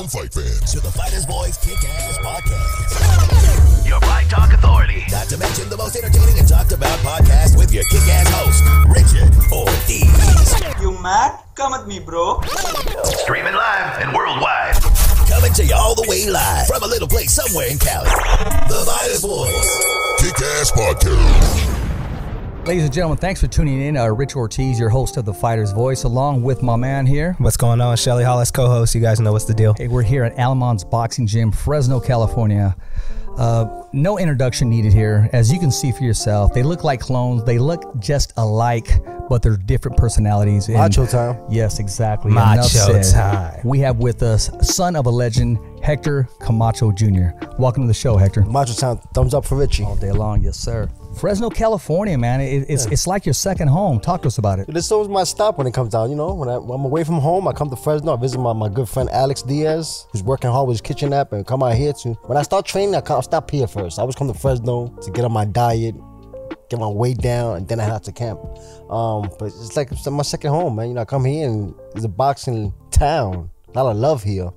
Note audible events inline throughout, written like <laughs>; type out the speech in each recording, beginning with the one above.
Welcome, fight fans. to the Fighters Voice Kick Ass Podcast. Your Fight Talk Authority. Not to mention the most entertaining and talked about podcast with your kick ass host, Richard Ortiz. You mad? Come at me, bro. Streaming live and worldwide. Coming to you all the way live from a little place somewhere in Cali. The Fighters Voice. Kick Ass Podcast. Ladies and gentlemen, thanks for tuning in. Uh, Rich Ortiz, your host of The Fighter's Voice, along with my man here. What's going on? Shelly Hollis, co-host. You guys know what's the deal. Hey, we're here at Alamon's Boxing Gym, Fresno, California. Uh, no introduction needed here. As you can see for yourself, they look like clones. They look just alike, but they're different personalities. And- Macho time. Yes, exactly. Macho said. time. We have with us son of a legend, Hector Camacho Jr. Welcome to the show, Hector. Macho time. thumbs up for Richie. All day long, yes, sir. Fresno, California, man. It, it's it's like your second home. Talk to us about it. This is always my stop when it comes down. You know, when, I, I'm away from home, I come to Fresno. I visit my, my good friend Alex Diaz, who's working hard with his kitchen app, and come out here too. When I start training, I, come, I stop here first. I always come to Fresno to get on my diet, get my weight down, and then I head to camp. Um, but it's like it's my second home, man. You know, I come here and it's a boxing town. A lot of love here.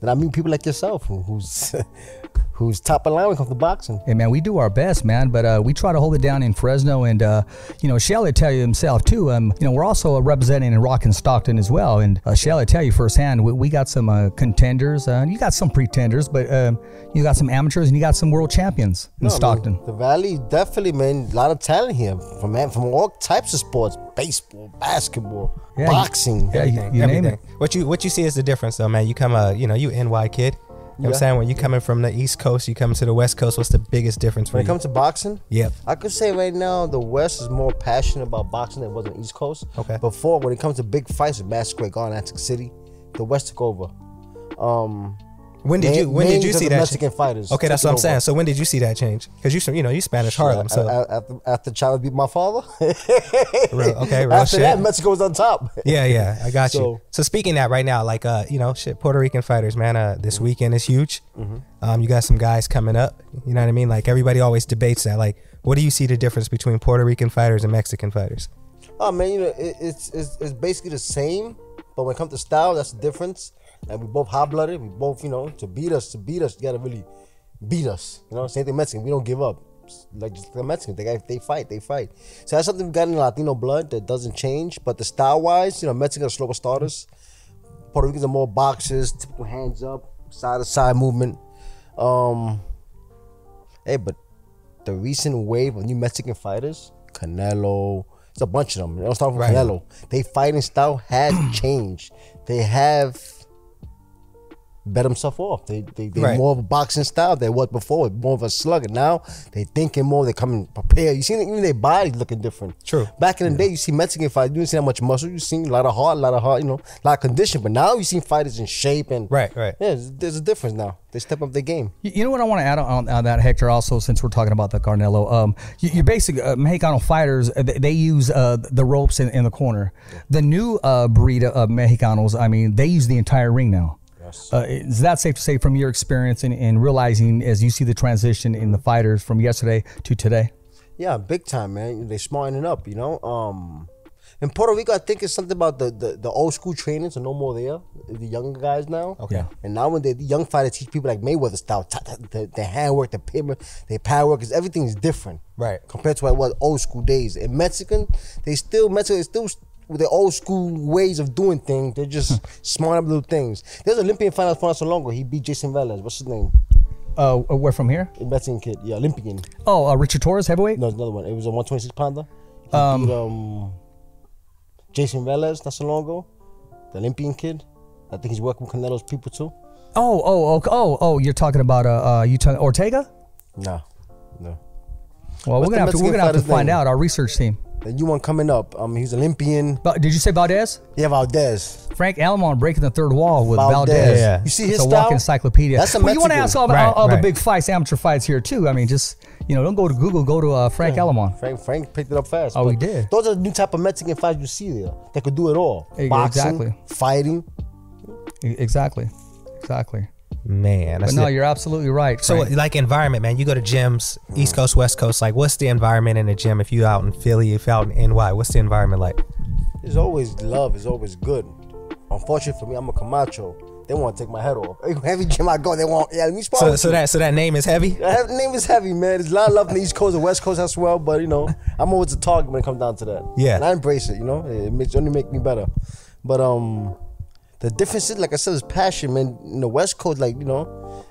And I meet people like yourself who, who's <laughs> who's top of line when it comes to boxing. Hey man, we do our best, man, but uh, we try to hold it down in Fresno, and uh, you know, Shelley will tell you himself too. Um, you know, we're also representing in Rock and Stockton as well, and uh, Shelley will tell you firsthand, we, we got some uh, contenders, uh, you got some pretenders, but um, you got some amateurs and you got some world champions in No, I mean, Stockton. the Valley, definitely, man. A lot of talent here from man, from all types of sports: baseball, basketball, Yeah, boxing. yeah, you, you name it. What you what you see is the difference, though, man. You come, uh, you know, you NY kid. You know what I'm saying? When you coming from the East Coast, you coming to the West Coast. What's the biggest difference for When it comes to boxing, Yep. I could say right now the West is more passionate about boxing than it was on the East Coast. Okay. Before, when it comes to big fights with Mass Square Garden, Atlantic City, the West took over. Um, When did you when did you see that? Mexican change? fighters Okay, that's what I'm it saying. So when did you see that change? Because you you know you Spanish Harlem, so after, after Chavez beat my father, <laughs> Real- okay, <laughs> real after shit. that, Mexico was on top. <laughs> Yeah, yeah, I got you. So- So speaking that right now, like uh, you know, shit, Puerto Rican fighters, man, uh, this Mm-hmm. weekend is huge. Um, you got some guys coming up. You know what I mean? Like everybody always debates that. Like, what do you see the difference between Puerto Rican fighters and Mexican fighters? Oh man, you know it, it's, it's it's basically the same, but when it comes to style, that's the difference. And we both hot blooded. We both, you know, to beat us, to beat us, you gotta really beat us. You know, same thing Mexican. We don't give up. Like just the Mexicans, they they fight, they fight. So that's something we got in Latino blood that doesn't change. But the style wise, you know, Mexicans are slower starters. Puerto Ricans are more boxers, typical hands up, side to side movement. Um, hey, but the recent wave of new Mexican fighters, Canelo, it's a bunch of them. They don't start from Right. Canelo. They fighting style has changed. They have bet themselves off. They they they Right. more of a boxing style than what before. More of a slugger. Now they thinking more. They coming prepared. You see even their bodies looking different. True. Back in the day, you see Mexican fighters. You didn't see that much muscle. You seen a lot of heart, a lot of heart. You know, a lot of condition. But now you see fighters in shape and Right, right. Yeah, there's, there's a difference now. They step up their game. You you know what I want to add on, on that, Hector, also, since we're talking about the Canelo. Um, you, your basic uh, Mexicano fighters, uh, they, they use uh, the ropes in, in the corner. The new uh, breed of Mexicanos, I mean, they use the entire ring now. Uh, is that safe to say from your experience and, and realizing as you see the transition in the fighters from yesterday to today? Yeah, big time, man. They smartening up, you know. Um, in Puerto Rico, I think it's something about the, the, the old school trainings are no more there. The younger guys now. Okay. Yeah. And now when the young fighters teach people like Mayweather style, ta- ta- the, the handwork, the pivot, the power work, 'cause everything is different. Right. Compared to what it was old school days. In Mexican, they still Mexico is still with their old school ways of doing things. They're just smart up little things. There's Olympian fighter for not so long ago. He beat Jason Velez. What's his name? Uh, we're from here. Mexican kid. Yeah, Olympian. Oh, uh, Richard Torrez, heavyweight. No, another one. It was a 126 pounder. He um, beat um, Jason Velez not so long ago, the Olympian kid. I think he's working with Canelo's people too. Oh, oh, oh, oh, oh! You're talking about uh, uh you talking Ortega? No, no. Well, What's we're gonna have to we're gonna have to find name? out. Our research team. The new one coming up. Um, he's Olympian. But did you say Valdez? Yeah, Valdez. Frank Alamon breaking the third wall with Valdez. Valdez. Yeah. You see It's his a style? walking encyclopedia. That's a well, you want to ask all the, all, all the big fights, amateur fights here too. I mean, just you know, don't go to Google. Go to uh, Frank Alamon. Frank Frank picked it up fast. Oh, he did. Those are the new type of Mexican fighters you see there. That could do it all. Boxing, exactly. fighting. Exactly, exactly. Man, But no, it. you're absolutely right. So Frank. like environment, man. You go to gyms, East Coast, West Coast. Like, what's the environment in the gym? If you out in Philly, if you out in NY, what's the environment like? It's always love. It's always good. Unfortunately for me, I'm a Camacho. they want to take my head off. <laughs> Every gym I go, they want yeah, let me spar So so that so that name is heavy. <laughs> That name is heavy, man. There's a lot of love in the East Coast and West Coast as well, but you know, I'm always a target when it comes down to that. Yeah. and I embrace it. You know, it makes only make me better. But um, the difference is, like I said, is passion, man. In the West Coast, like you know,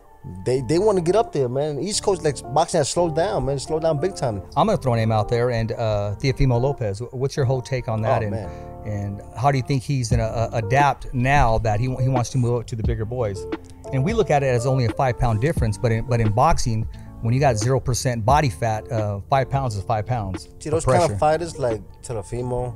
they they want to get up there, man. East Coast, like boxing has slowed down, man. Slowed down big time. I'm gonna throw a name out there, and uh, Teofimo Lopez. What's your whole take on that? Oh, and man. and how do you think he's gonna uh, adapt now that he he wants to move up to the bigger boys? And we look at it as only a five pound difference, but in, but in boxing, when you got zero percent body fat, uh, five pounds is five pounds. See those kind of fighters like Teofimo,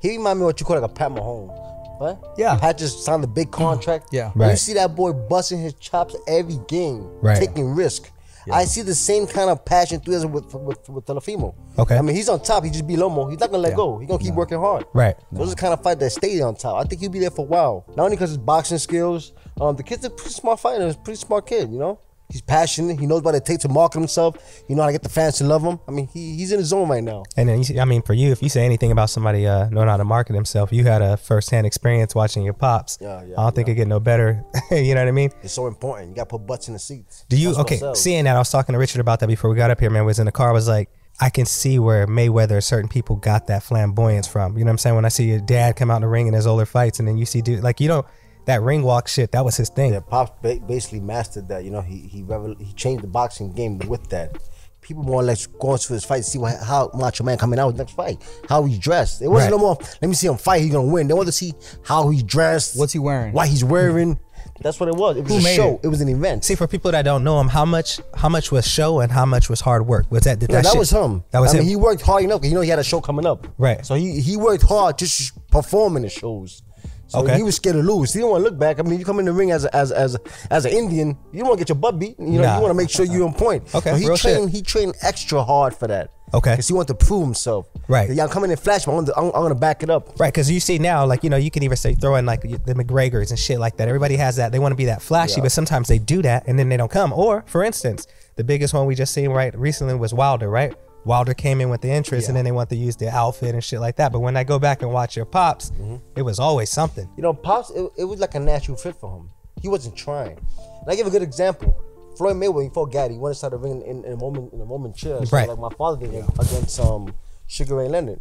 he remind me of what you call like a Pat Mahomes, right? Yeah. Pat just signed a big contract. Yeah. When You see that boy busting his chops every game, Right. taking risk. I see the same kind of passion through as with with with Teofimo. Okay. I mean, he's on top. He just be Loma. He's not gonna let Yeah. go. He's gonna keep working hard. Right. Those are the kind of fight that stay on top. I think he'll be there for a while. Not only because his boxing skills. Um, the kid's a pretty smart fighter. He's a pretty smart kid. You know. He's passionate. He knows what it takes to market himself. You know how to get the fans to love him. I mean, he, he's in his zone right now. And then you see, I mean, for you, if you say anything about somebody uh, knowing how to market himself, you had a first-hand experience watching your pops. Yeah, yeah, I don't think it get no better. <laughs> you know what I mean? It's so important. You got to put butts in the seats. Do you That's okay? Seeing that, I was talking to Richard about that before we got up here. Man, was in the car. I was like, I can see where Mayweather, certain people got that flamboyance from. You know what I'm saying? When I see your dad come out in the ring in his older fights, and then you see dude like you don't know that ring walk shit. That was his thing. Yeah, Pops ba- basically mastered that. You know, he he revol- he changed the boxing game with that. People more or less going to his fight to see what, how Macho Man coming out with next fight, how he dressed. It wasn't Right. no more. Let me see him fight. He's gonna win. They want to see how he's dressed. What's he wearing? What he's wearing. That's what it was. It was Who a made show. it? It? was an event. See, for people that don't know him, how much how much was show and how much was hard work? Was that did No, that, that shit- was him. That was I him. mean, he worked hard enough. 'cause You know, he had a show coming up. Right. So he he worked hard just to perform in the shows. So Okay. he was scared to lose. He didn't want to look back. I mean, you come in the ring as a, as as as an Indian, you don't want to get your butt beat. You know, Nah. you want to make sure you're on point. <laughs> Okay, So he real trained. shit. He trained extra hard for that. Okay. Because he wanted to prove himself. Right. Yeah, I'm coming in flash, but I'm gonna, I'm, I'm gonna back it up. Right, because you see now, like you know, you can even say throw in like the McGregors and shit like that. Everybody has that. They want to be that flashy, Yeah. but sometimes they do that and then they don't come. Or, for instance, the biggest one we just seen right recently was Wilder. Right, Wilder came in with the interest, and then they want to use the outfit and shit like that. But when I go back and watch your pops, Mm-hmm. it was always something. You know, pops. It, it was like a natural fit for him. He wasn't trying. And I give a good example. Floyd Mayweather, he fought Gatti. He went inside the ring in, in a moment in a moment chair. So Right. Like my father did against um Sugar Ray Leonard.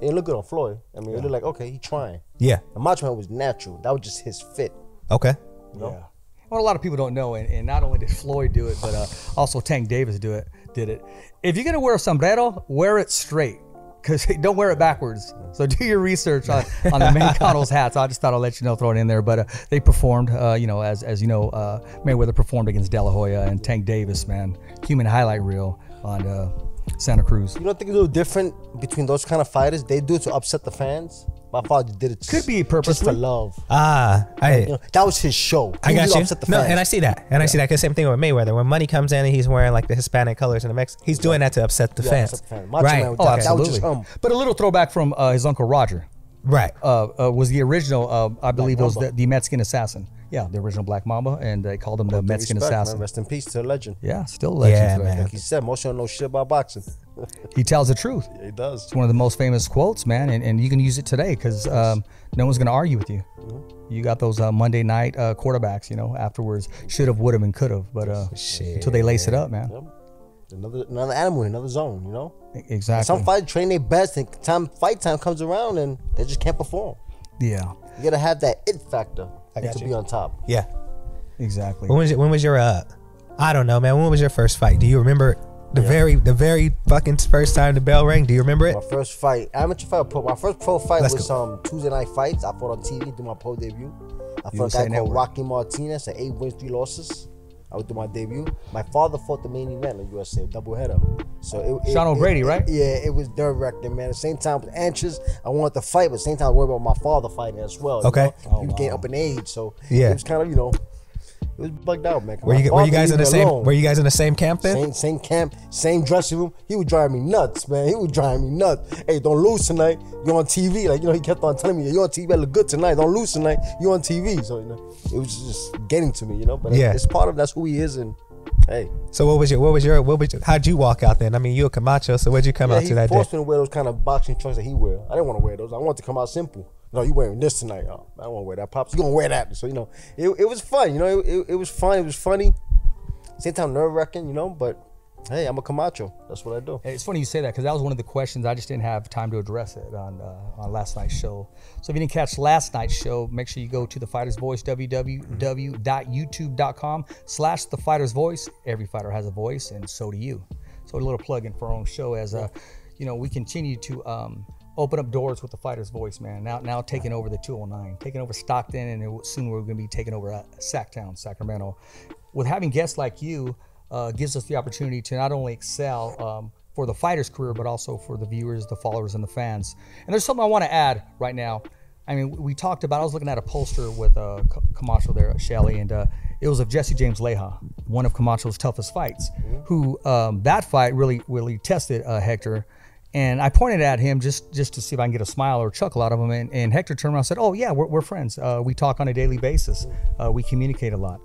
It didn't good on Floyd. I mean, it looked like okay, he trying. Yeah. The Macho Man was natural. That was just his fit. Okay. You know? What a lot of people don't know, and, and not only did Floyd do it, but uh, also Tank Davis do it. Did it? If you're gonna wear a sombrero, wear it straight, cause <laughs> don't wear it backwards. So do your research on, on the Mexicanos <laughs> hats. I just thought I'd let you know, throw it in there. But uh, they performed, uh, you know, as as you know, uh, Mayweather performed against De La Hoya and Tank Davis, man, human highlight reel on uh, Santa Cruz. You don't think it's a little different between those kind of fighters? They do it to upset the fans. My father did it. Could be just for love. Ah, I. You know, that was his show. I He got did to you. Upset the No, fans. and I see that, and I see that. Cause same thing with Mayweather. When money comes in and he's wearing like the Hispanic colors and the Mex, he's doing that to upset the Yeah, fans. upset the fans. Macho Right. Man, Oh, that- that was absolutely. just him. But a little throwback from uh, his uncle Roger. Right. uh, uh, was the original. Uh, I believe it was the, the Mexican assassin. Yeah, the original Black Mamba, and they called him the With Mexican respect, man. assassin. Rest in peace to the legend. Yeah, still a legend. Yeah, today. man. Like he said, most don't know shit about boxing. He tells the truth. he does. It's one of the most famous quotes, man, and, and you can use it today because um, no one's going to argue with you. Mm-hmm. You got those uh, Monday night uh, quarterbacks, you know, afterwards, should have, would have, and could have, but uh, Shit. until they lace it up, man. Yep. Another another animal, in another zone, you know. Exactly. Some fighters train their best, and time fight time comes around, and they just can't perform. yeah, You gotta have that it factor got to you. be on top. Yeah. exactly. When was your, when was your uh I don't know, man. When was your first fight? Do you remember the very the very fucking first time the bell rang? Do you remember it? My first fight, amateur fight, pro. My first pro fight Let's was some um Tuesday night fights. I fought on TV, did my pro debut. I fought a guy called Rocky Martinez at eight wins, three losses. I would do my debut. My father fought the main event in USA, double header. So it, Sean it- O'Grady, it- right? Yeah, it was nerve wracking, man. At the same time, with anxious, I wanted to fight, but at the same time, I worried about my father fighting as well. you Okay. know? Oh, he was getting up in age, so Yeah. it was kind of you know, it was bugged out, man. Were you were you guys in the same alone. were you guys in the same camp then? Same same camp, same dressing room. He would drive me nuts, man. He would drive me nuts. Hey, don't lose tonight. You're on TV. Like you know, he kept on telling me, "You're on TV. I look good tonight. Don't lose tonight. You're on TV." So you know, it was just getting to me, you know. But Yeah. it's part of that's who he is, and hey, So what was your what was your what was your, how'd you walk out then? I mean you a Camacho, so what'd you come yeah, out to that day? He forced me to wear those kind of boxing trunks that he wear. I didn't want to wear those. I wanted to come out simple. No, you wearing this tonight. Oh, I want to wear that. Pops, you gonna wear that? So you know, it, it was fun. You know, it, it, it was fun. It was funny. Same time nerve wracking. You know, but hey, I'm a Camacho. That's what I do. It's funny you say that because that was one of the questions. I just didn't have time to address it on uh, on last night's show. So if you didn't catch last night's show, make sure you go to the Fighter's Voice www.youtube.com slash the Fighter's Voice. Every fighter has a voice, and so do you. So a little plug in for our own show as uh, you know we continue to. Um, Open up doors with the fighter's voice, man. Now, now taking over the 209, taking over Stockton, and soon we're going to be taking over uh, Sacktown, Sacramento. With having guests like you, uh, gives us the opportunity to not only excel um, for the fighter's career, but also for the viewers, the followers, and the fans. And there's something I want to add right now. I mean, we talked about. I was looking at a poster with uh, Camacho there, Shelly, and uh, it was of Jesse James Leja, one of Camacho's toughest fights. Who um, that fight really, really tested uh, Hector. And I pointed at him just just to see if I can get a smile or a chuckle out of him. And, and Hector turned around and said, "Oh yeah, we're, we're friends. Uh, we talk on a daily basis. Uh, we communicate a lot."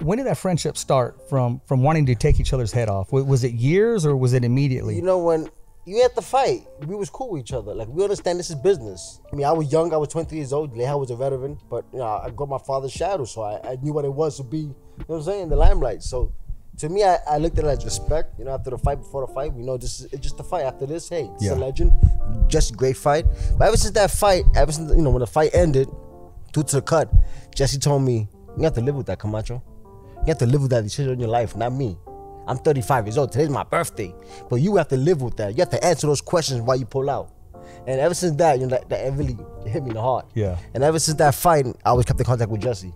When did that friendship start? From from wanting to take each other's head off? Was, it years or was it immediately? You know, when you had to fight, we was cool with each other. Like we understand this is business. I mean, I was young. I was 23 years old. Leja was a veteran, but you know, I got my father's shadow, so I, I knew what it was to be. You know what I'm saying? The limelight. So. To me, I, I looked at it as respect. You know, after the fight, before the fight, we know this is it's just a fight. After this, hey, it's Yeah. a legend. Just a great fight. But ever since that fight, ever since you know when the fight ended, due to the cut, Jesse told me, "You have to live with that, Camacho. You have to live with that decision in your life, not me. I'm 35 years old. Today's my birthday. But you have to live with that. You have to answer those questions why you pull out. And ever since that, you know, that, that really hit me in the heart. Yeah. And ever since that fight, I always kept in contact with Jesse.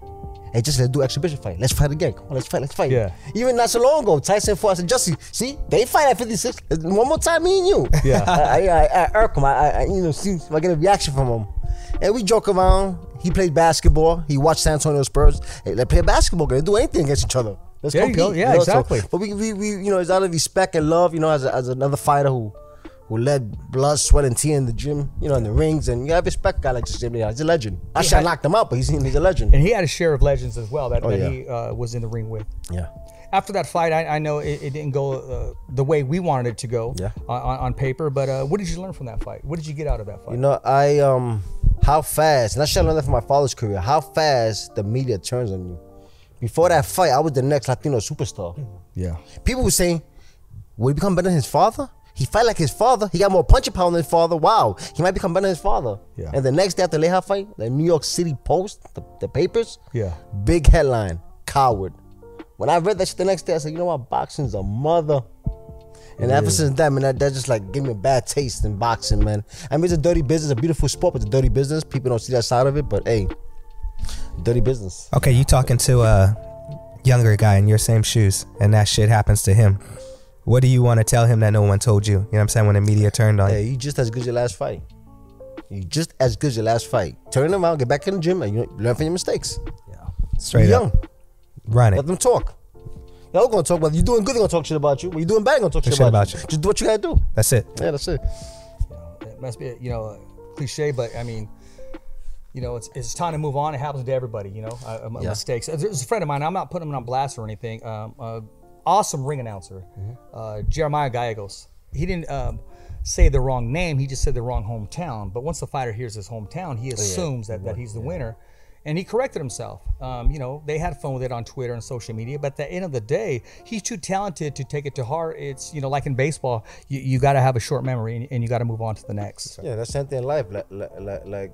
Hey, Jesse, let's do exhibition fight. Let's fight again. Come on, let's fight. Let's fight. Yeah. Even not so long ago, Tyson. I said, Jesse, see, they fight at 56. One more time, me and you. Yeah. <laughs> I, I, I, irk him. I, I, you know, see if I get a reaction from him. And we joke around. He played basketball. He watched San Antonio Spurs. Hey, let's play basketball. Let's do anything against each other. Let's There you go. Yeah, so- exactly. but we, we, we, you know, it's out of respect and love. You know, as, a, as another fighter who, who led blood, sweat, and tear in the gym. You know, in the rings, and you have respect. Guy like Jim Leon. He's a legend. I should have knocked him out, but he's he's a legend. and he had a share of legends as well that, Oh, that yeah. he uh, was in the ring with. Yeah. After that fight, I, I know it, it didn't go uh, the way we wanted it to go Yeah. on, on, paper. But uh, what did you learn from that fight? What did you get out of that fight? You know, I um, how fast, and I should have learned that from my father's career. How fast the media turns on you. Before that fight, I was the next Latino superstar. yeah. People were saying, "Will he become better than his father?" He fight like his father. He got more punching power than his father. Wow, he might become better than his father. Yeah. And the next day after Leja fight, the New York City Post, the, the papers, Yeah. big headline, coward. When I read that shit the next day, I said, you know what, boxing's a mother. And ever since that, man, that, that just like gave me a bad taste in boxing, man. I mean, it's a dirty business, a beautiful sport, but it's a dirty business. People don't see that side of it, but hey, dirty business. Okay, you talking to a younger guy in your same shoes, and that shit happens to him. What do you want to tell him that no one told you? You know what I'm saying? When the media turned on Hey, you. you just as good as your last fight. You just as good as your last fight. Turn them out, get back in the gym, and you learn from your mistakes. Yeah. Straight You're up. young. Run it. Let them talk. They're all gonna talk about you doing good. They're gonna talk shit about you. When you doing bad, they're gonna talk shit, shit about, about you. you. Just do what you gotta do. That's it. Yeah, that's it. It must be, you know, cliche, but I mean, you know, it's, it's time to move on. It happens to everybody, you know, uh, uh, Yeah. mistakes. There's a friend of mine. I'm not putting him on blast or anything. Um, uh, awesome ring announcer, Mm-hmm. uh, Jeremiah Gallegos. He didn't um, say the wrong name. He just said the wrong hometown. But once the fighter hears his hometown, Oh, he assumes that, that he's the winner. And he corrected himself. Um, you know, they had fun with it on Twitter and social media, but at the end of the day, he's too talented to take it to heart. It's, you know, like in baseball, you, you got to have a short memory and, and you got to move on to the next. Yeah, that's something in life. Like like, like,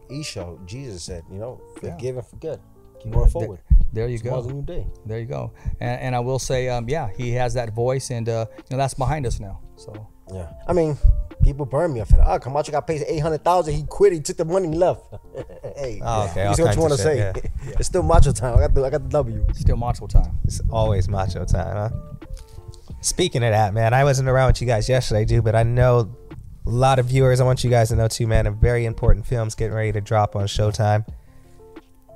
Jesus said, you know, forgive and forget. Keep Yeah, going forward. There you Tomorrow's go. a new day. There you go. And, and I will say, um, yeah, he has that voice, and uh, you know that's behind us now. So Yeah. I mean, people burn me off it. Ah, Camacho got paid eight hundred thousand. He quit. He took the money and left. <laughs> hey. Oh, okay, You all see what you of want to say? shit, <laughs> It's still macho time. I got the I got the W. still macho time. It's always macho time, huh? Speaking of that, man, I wasn't around with you guys yesterday, dude, but I know a lot of viewers. I want you guys to know too, man. A very important film's getting ready to drop on Showtime.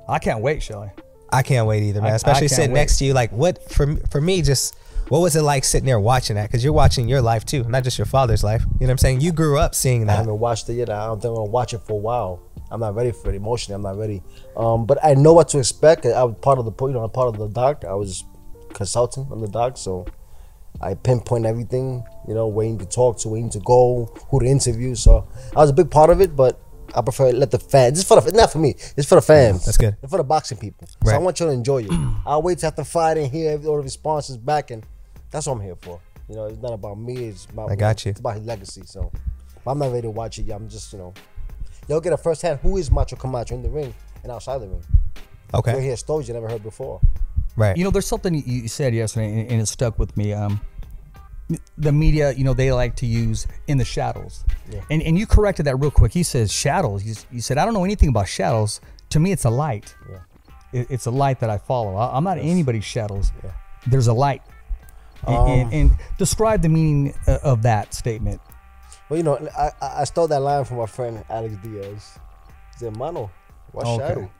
I can't wait, Shelly. I can't wait either, man. I- I Especially can't sitting wait. next to you. Like, what for? For me, just what was it like sitting there watching that? Because you're watching your life too, not just your father's life. You know what I'm saying? You grew up seeing that. I haven't watched it yet. I don't think I'm gonna watch it for a while. I'm not ready for it emotionally. I'm not ready. Um, but I know what to expect. I was part of the you know I'm part of the doc. I was consulting on the doc, so I pinpoint everything. You know, waiting to talk to, waiting to go, who to interview. So I was a big part of it. But I prefer let the fans. It's for the not for me. It's for the fans. That's good. It's for the boxing people. Right. So I want you to enjoy it. I'll wait till after fight and hear all the responses back, and that's what I'm here for. You know, it's not about me. It's about I got you. It's about his legacy. So if I'm not ready to watch it. yet. I'm just you know, you'll get a first hand. Who is Macho Camacho in the ring and outside the ring? Okay. You'll Okay. hear stories you never heard before. Right. You know, there's something you- you said yesterday, and, and it stuck with me. Um, the media, you know, they like to use in the shadows, Yeah. and and you corrected that real quick. He says shadows. You, you said I don't know anything about shadows. To me, it's a light. Yeah. It, it's a light that I follow. I, I'm not anybody's shadows. Yeah. There's a light. And, and, and describe the meaning uh, of that statement. Well, you know, I, I stole that line from my friend Alex Diaz. He said, "Mano, what Okay. shadow?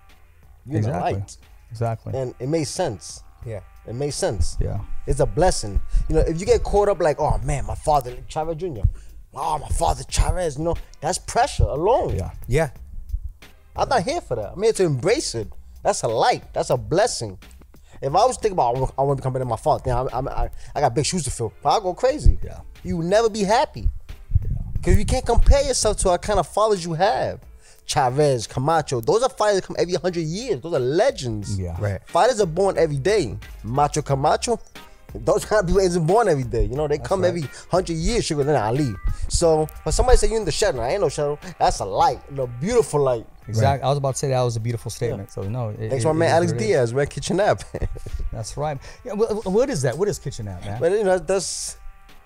You're in the light." Exactly. And it made sense. yeah. It made sense. yeah. It's a blessing. You know, if you get caught up like, oh man, my father Chavez Jr. Oh, my father Chavez, you know, that's pressure alone. Yeah. Yeah. I'm not here for that. I'm here to embrace it. That's a light. That's a blessing. If I was thinking about I want- I want to become better than my father, then I'm, I'm, I, I got big shoes to fill. I'll go crazy. Yeah. You will never be happy. Because you can't compare yourself to what kind of fathers you have. Chavez, Camacho, those are fighters that come every 100 years. Those are legends. Yeah. Right. Fighters are born every day. Macho Camacho, those kind of people isn't born every day. You know, they come every 100 years, sugar than Ali. So, for somebody say you in the shadow, I ain't no shadow. That's a light, a beautiful light. Exactly. I was about to say that was a beautiful statement. So no. It, Thanks it- my man Alex what it is. Diaz, Red Kitchen App. <laughs> That's right. Yeah, wh- wh- what is that? What is kitchen app, man? but you know, that's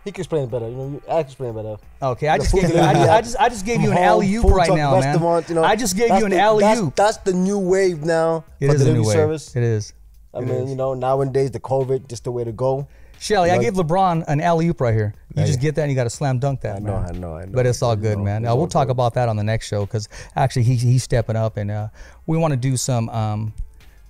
he can explain it better. You know, you- can explain it better. Okay, I just gave you. I, I just I just gave you an alley oop right now, man. you know, I just gave you an the- alley that's- oop. That's the new wave now It for is a delivery new service. It is. I mean, you know, nowadays the COVID just the way to go. Shelly, I gave LeBron an alley oop right here. You just get that and you got to slam dunk that. I know, man. I know, I know. But it's all good, know, man. it's Uh, we'll talk good. about that on the next show because actually he, he's stepping up and uh, we want to do some. Um,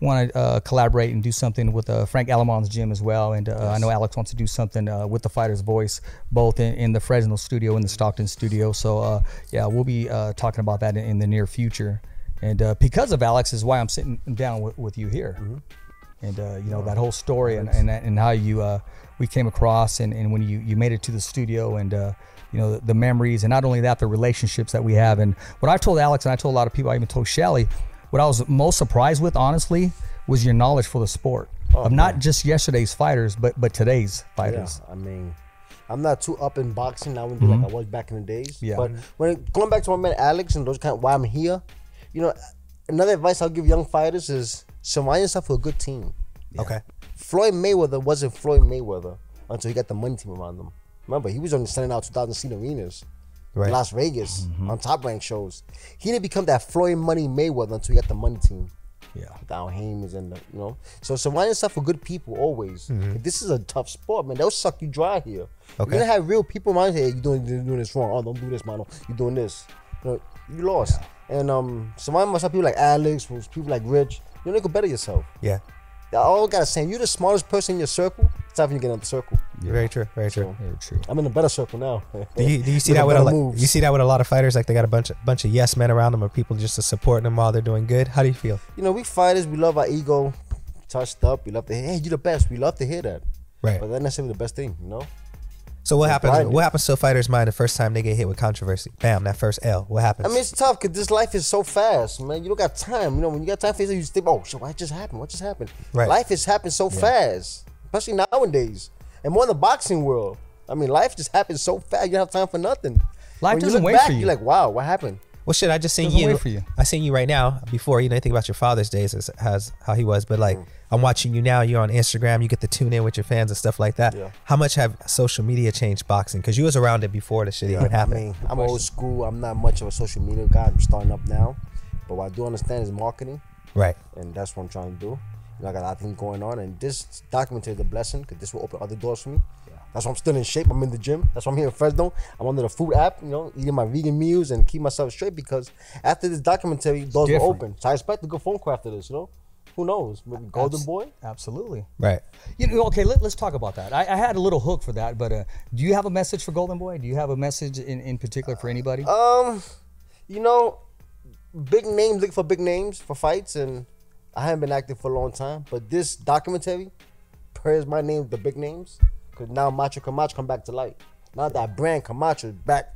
want to uh, collaborate and do something with uh, Frank Alamon's gym as well, and uh, I know Alex wants to do something uh, with the Fighter's Voice, both in, in the Fresno studio and the Stockton studio. So uh, yeah, we'll be uh, talking about that in, in the near future. And uh, because of Alex is why I'm sitting down with, with you here. And uh, you know that whole story and and, and how you uh, we came across and, and when you you made it to the studio and uh, you know the, the memories and not only that the relationships that we have. And what I told Alex and I told a lot of people I even told Shelly what I was most surprised with honestly was your knowledge for the sport. Of not just yesterday's fighters but but today's fighters. Yeah, I mean, I'm not too up in boxing. Now, like I was back in the days. Yeah. But when going back to my man Alex and those kind, of, why I'm here, you know, another advice I'll give young fighters is surround yourself with a good team. Okay. Floyd Mayweather wasn't Floyd Mayweather until he got the money team around him. Remember, he was only selling out 2,000 seat arenas. Right. Las Vegas on top rank shows. He didn't become that Floyd Money Mayweather until he got the money team. yeah Down Hames and the, you know. So surround yourself with good people always. This is a tough sport, man. They'll suck you dry here. Okay. You're gonna have real people around here. Hey, you doing you're doing this wrong. Oh, don't do this, man. You're doing this. You know, you lost. And um, surround myself people like Alex, people like Rich. You you can better yourself. Yeah. I all gotta say, you're the smartest person in your circle. It's time for you to get out the circle. Very true. Very true. very true I'm in a better circle now. Do you, do you <laughs> see that with a lot, you see that with a lot of fighters like they got a bunch of bunch of yes men around them or people just to support them while they're doing good? How do you feel? you know, we fighters, we love our ego touched up. We love to hear, hey, you're the best. We love to hear that. Right. But that's not necessarily the best thing, you know? So what happens? blinded. What happens to a fighter's mind the first time they get hit with controversy? Bam, that first L. What happens? I mean, it's tough because this life is so fast, man. You don't got time. You know, when you got time for yourself, you just think, oh, shit, what just happened? What just happened? Right. Life has happened so fast, especially nowadays. And more in the boxing world. I mean, life just happens so fast. You don't have time for nothing. Life when you doesn't look wait back, for you. You're like, wow, what happened? well, shit, I just seen Doesn't you. wait for you. I seen you right now. Before you know anything about your father's days, as, as how he was, but like Mm. I'm watching you now. You're on Instagram. You get to tune in with your fans and stuff like that. Yeah. How much have social media changed boxing? Because you was around it before the shit even I happened. mean, I'm old school. I'm not much of a social media guy. I'm starting up now. But what I do understand is marketing. right. and that's what I'm trying to do. You know, I got a lot of things going on, and this documentary is a blessing because this will open other doors for me. That's why I'm still in shape. I'm in the gym. That's why I'm here in Fresno. I'm under the food app, you know, eating my vegan meals and keep myself straight because after this documentary, doors will different. open. So I expect a good phone call after this, you know? Who knows? Maybe Golden Abs- Boy? absolutely Right. you know, okay, let, us talk about that. I, I had a little hook for that, but uh, do you have a message for Golden Boy? Do you have a message in, in particular for anybody? Um, you know, big names look for big names for fights, and I haven't been active for a long time. But this documentary pairs my name with the big names, because now Macho Camacho come back to light. Now that brand Camacho is back,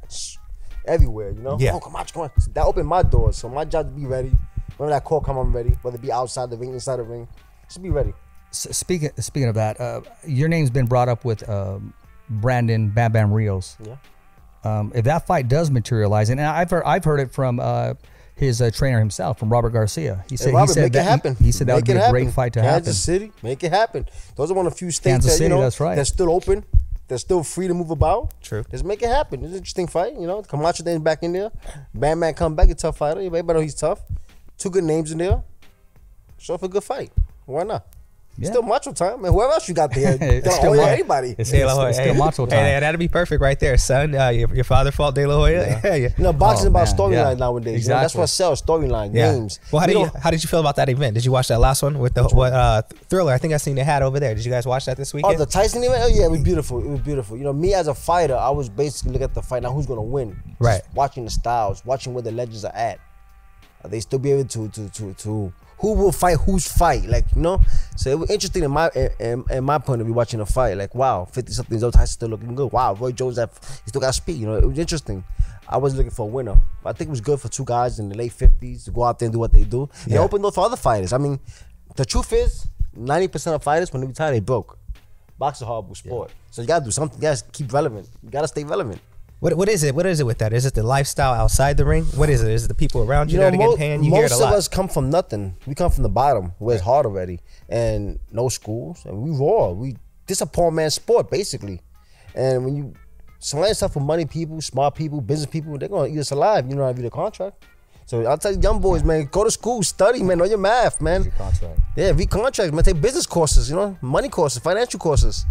everywhere. You know, Yeah. oh come on, come on. That opened my doors, so my job to be ready. Whenever that call come, I'm ready. Whether it be outside the ring, inside the ring, just be ready. S- speaking speaking of that, uh, your name's been brought up with um, Brandon Bam Bam Rios. Yeah. Um, if that fight does materialize, and I've heard I've heard it from uh, his uh, trainer himself, from Robert Garcia. He said Hey, Robert, he said make that it happen. He, he said that Make would be it a great happen. fight to Kansas happen. City, make it happen. Those are one of the few states Kansas that City, you know that's right. that's still open. They're still free to move about. True. Just make it happen. It's an interesting fight. You know, Camacho then back in there. Bam Man come back, a tough fighter. Everybody know he's tough. Two good names in there. Show up a good fight. Why not? Yeah. Still macho time, man. Whoever else you got there, <laughs> It's don't still ma- anybody. It's, De it's, La Hoya. it's still Hey, macho time. hey, that'd be perfect right there, son. Uh, your, your father fought De La Hoya. Yeah. <laughs> Yeah, yeah. You know, boxing Oh, about storyline yeah. nowadays. You know, that's what sells storyline, Yeah. names. Well, how We did you don't- how did you feel about that event? Did you watch that last one with the what uh, thriller? I think I seen they had over there. Did you guys watch that this weekend? Oh, the Tyson event? Oh, yeah, it was beautiful. It was beautiful. You know, me as a fighter, I was basically looking at the fight now who's gonna win. Just Right. watching the styles, watching where the legends are at. They still be able to to to to who will fight whose fight? Like you know, so it was interesting in my in, in my point of view watching a fight. Like wow, fifty something years old, Tyson still looking good. Wow, Roy Jones that he still got speed. You know, it was interesting. I was looking for a winner. But I think it was good for two guys in the late fifties to go out there and do what they do. They Yeah. opened doors for other fighters. I mean, the truth is, ninety percent of fighters when they retire, they broke. Boxing horrible sport. So you gotta do something. You gotta keep relevant. You gotta stay relevant. What what is it? What is it with that? Is it the lifestyle outside the ring? What is it? Is it the people around you, You know, that are mo- getting paying? You hear it most a of us come from nothing. We come from the bottom where it's hard already, and no schools, and we raw. We this a poor man's sport basically, and when you surround yourself with money people, smart people, business people, they're gonna eat us alive. You know how to read a contract. So I'll tell you, young boys, man, go to school, study, man, know your math, man. contract. Yeah, read contracts, man. Take business courses, you know, money courses, financial courses.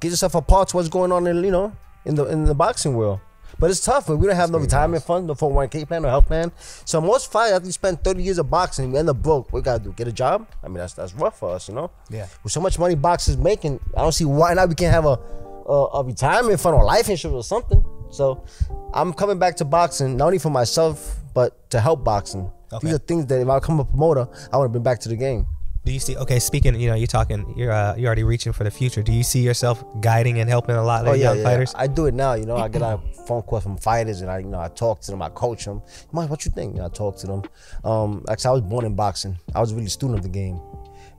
Get yourself apart to what's going on in, you know, in the in the boxing world. But it's tough. We don't have no retirement fund, no 401k plan, no health plan. So most fighters, after you spend 30 years of boxing, we end up broke. What we gotta do? Get a job? I mean, that's that's rough for us, you know. Yeah. With so much money boxers making, I don't see why not we can't have a a, a retirement fund or life insurance or something. So I'm coming back to boxing not only for myself, but to help boxing. Okay. These are things that if I become a promoter, I want to bring back to the game. Do you see? Okay, speaking, you know, you're talking, you're uh, you're already reaching for the future. Do you see yourself guiding and helping a lot of young fighters? I do it now. You know, I get a <clears throat> phone call from fighters, and I, you know, I talk to them. I coach them. Mike, what you think? You know, I talk to them. Um, actually, I was born in boxing. I was really a student of the game.